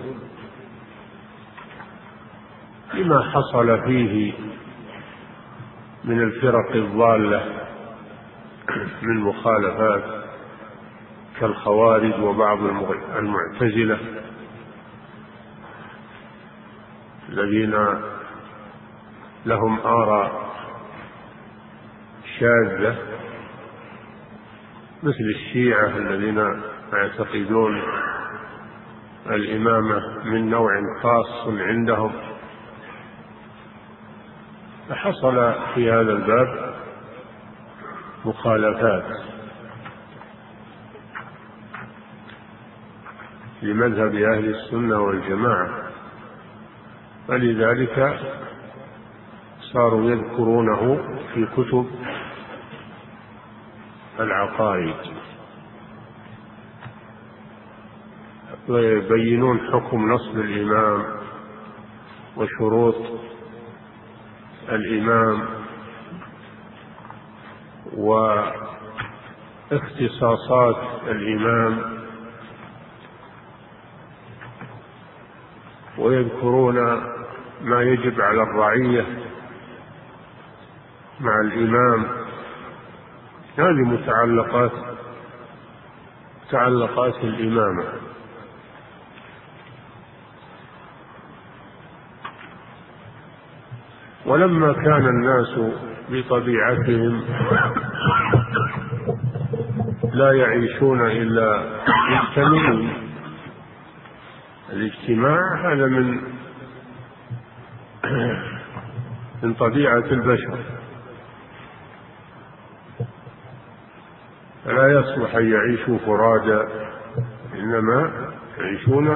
لما حصل فيه من الفرق الضالة من مخالفات كالخوارج وبعض المعتزلة الذين لهم آراء شاذة مثل الشيعة الذين يعتقدون الإمامة من نوع خاص عندهم. فحصل في هذا الباب مخالفات لمذهب أهل السنة والجماعة فلذلك صاروا يذكرونه في كتب العقائد. ويبينون حكم نصب الإمام وشروط الإمام واختصاصات الإمام ويذكرون ما يجب على الرعية مع الإمام. هذه متعلقات متعلقات الإمامة. ولما كان الناس بطبيعتهم لا يعيشون إلا مجتمعين الاجتماع هذا من من طبيعة البشر. فلا يصلح أن يعيشوا فرادى إنما يعيشون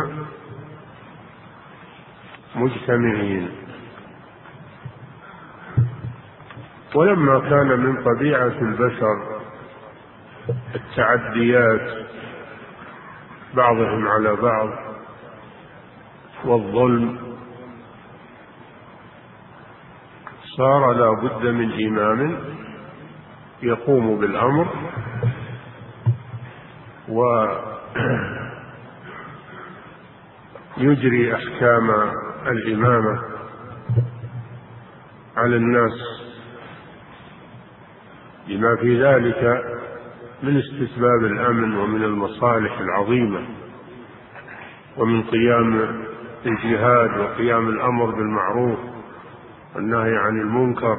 مجتمعين. ولما كان من طبيعة البشر التعديات بعضهم على بعض والظلم صار لا بد من إمام يقوم بالأمر ويجري أحكام الإمامة على الناس لما في ذلك من استتباب الأمن ومن المصالح العظيمة ومن قيام الجهاد وقيام الأمر بالمعروف والنهي عن المنكر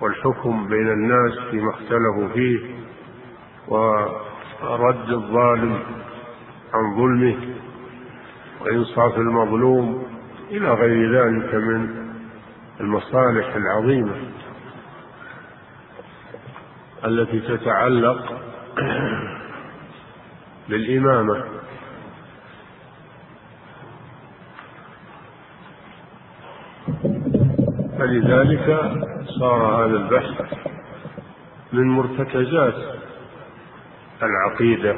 والحكم بين الناس فيما اختلفوا فيه ورد الظالم عن ظلمه وإنصاف المظلوم إلى غير ذلك من المصالح العظيمة. التي تتعلق [CLEARS THROAT] بالإمامة. فلذلك صار هذا البحث من مرتكزات العقيدة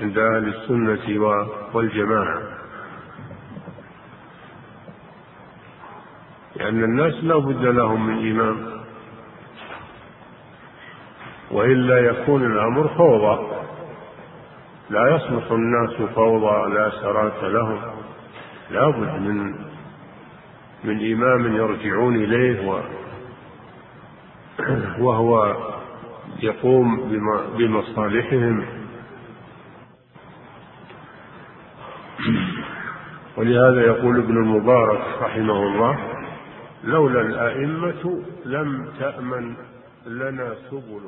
عند أهل السنة والجماعة. لأن الناس لا بد لهم من إمام. وإلا يكون الأمر فوضى. لا يصلح الناس فوضى لا سرات لهم. لا بد من من إمام يرجعون إليه و وهو يقوم بمصالحهم. ولهذا يقول ابن المبارك رحمه الله لولا الأئمة لم تأمن لنا سبل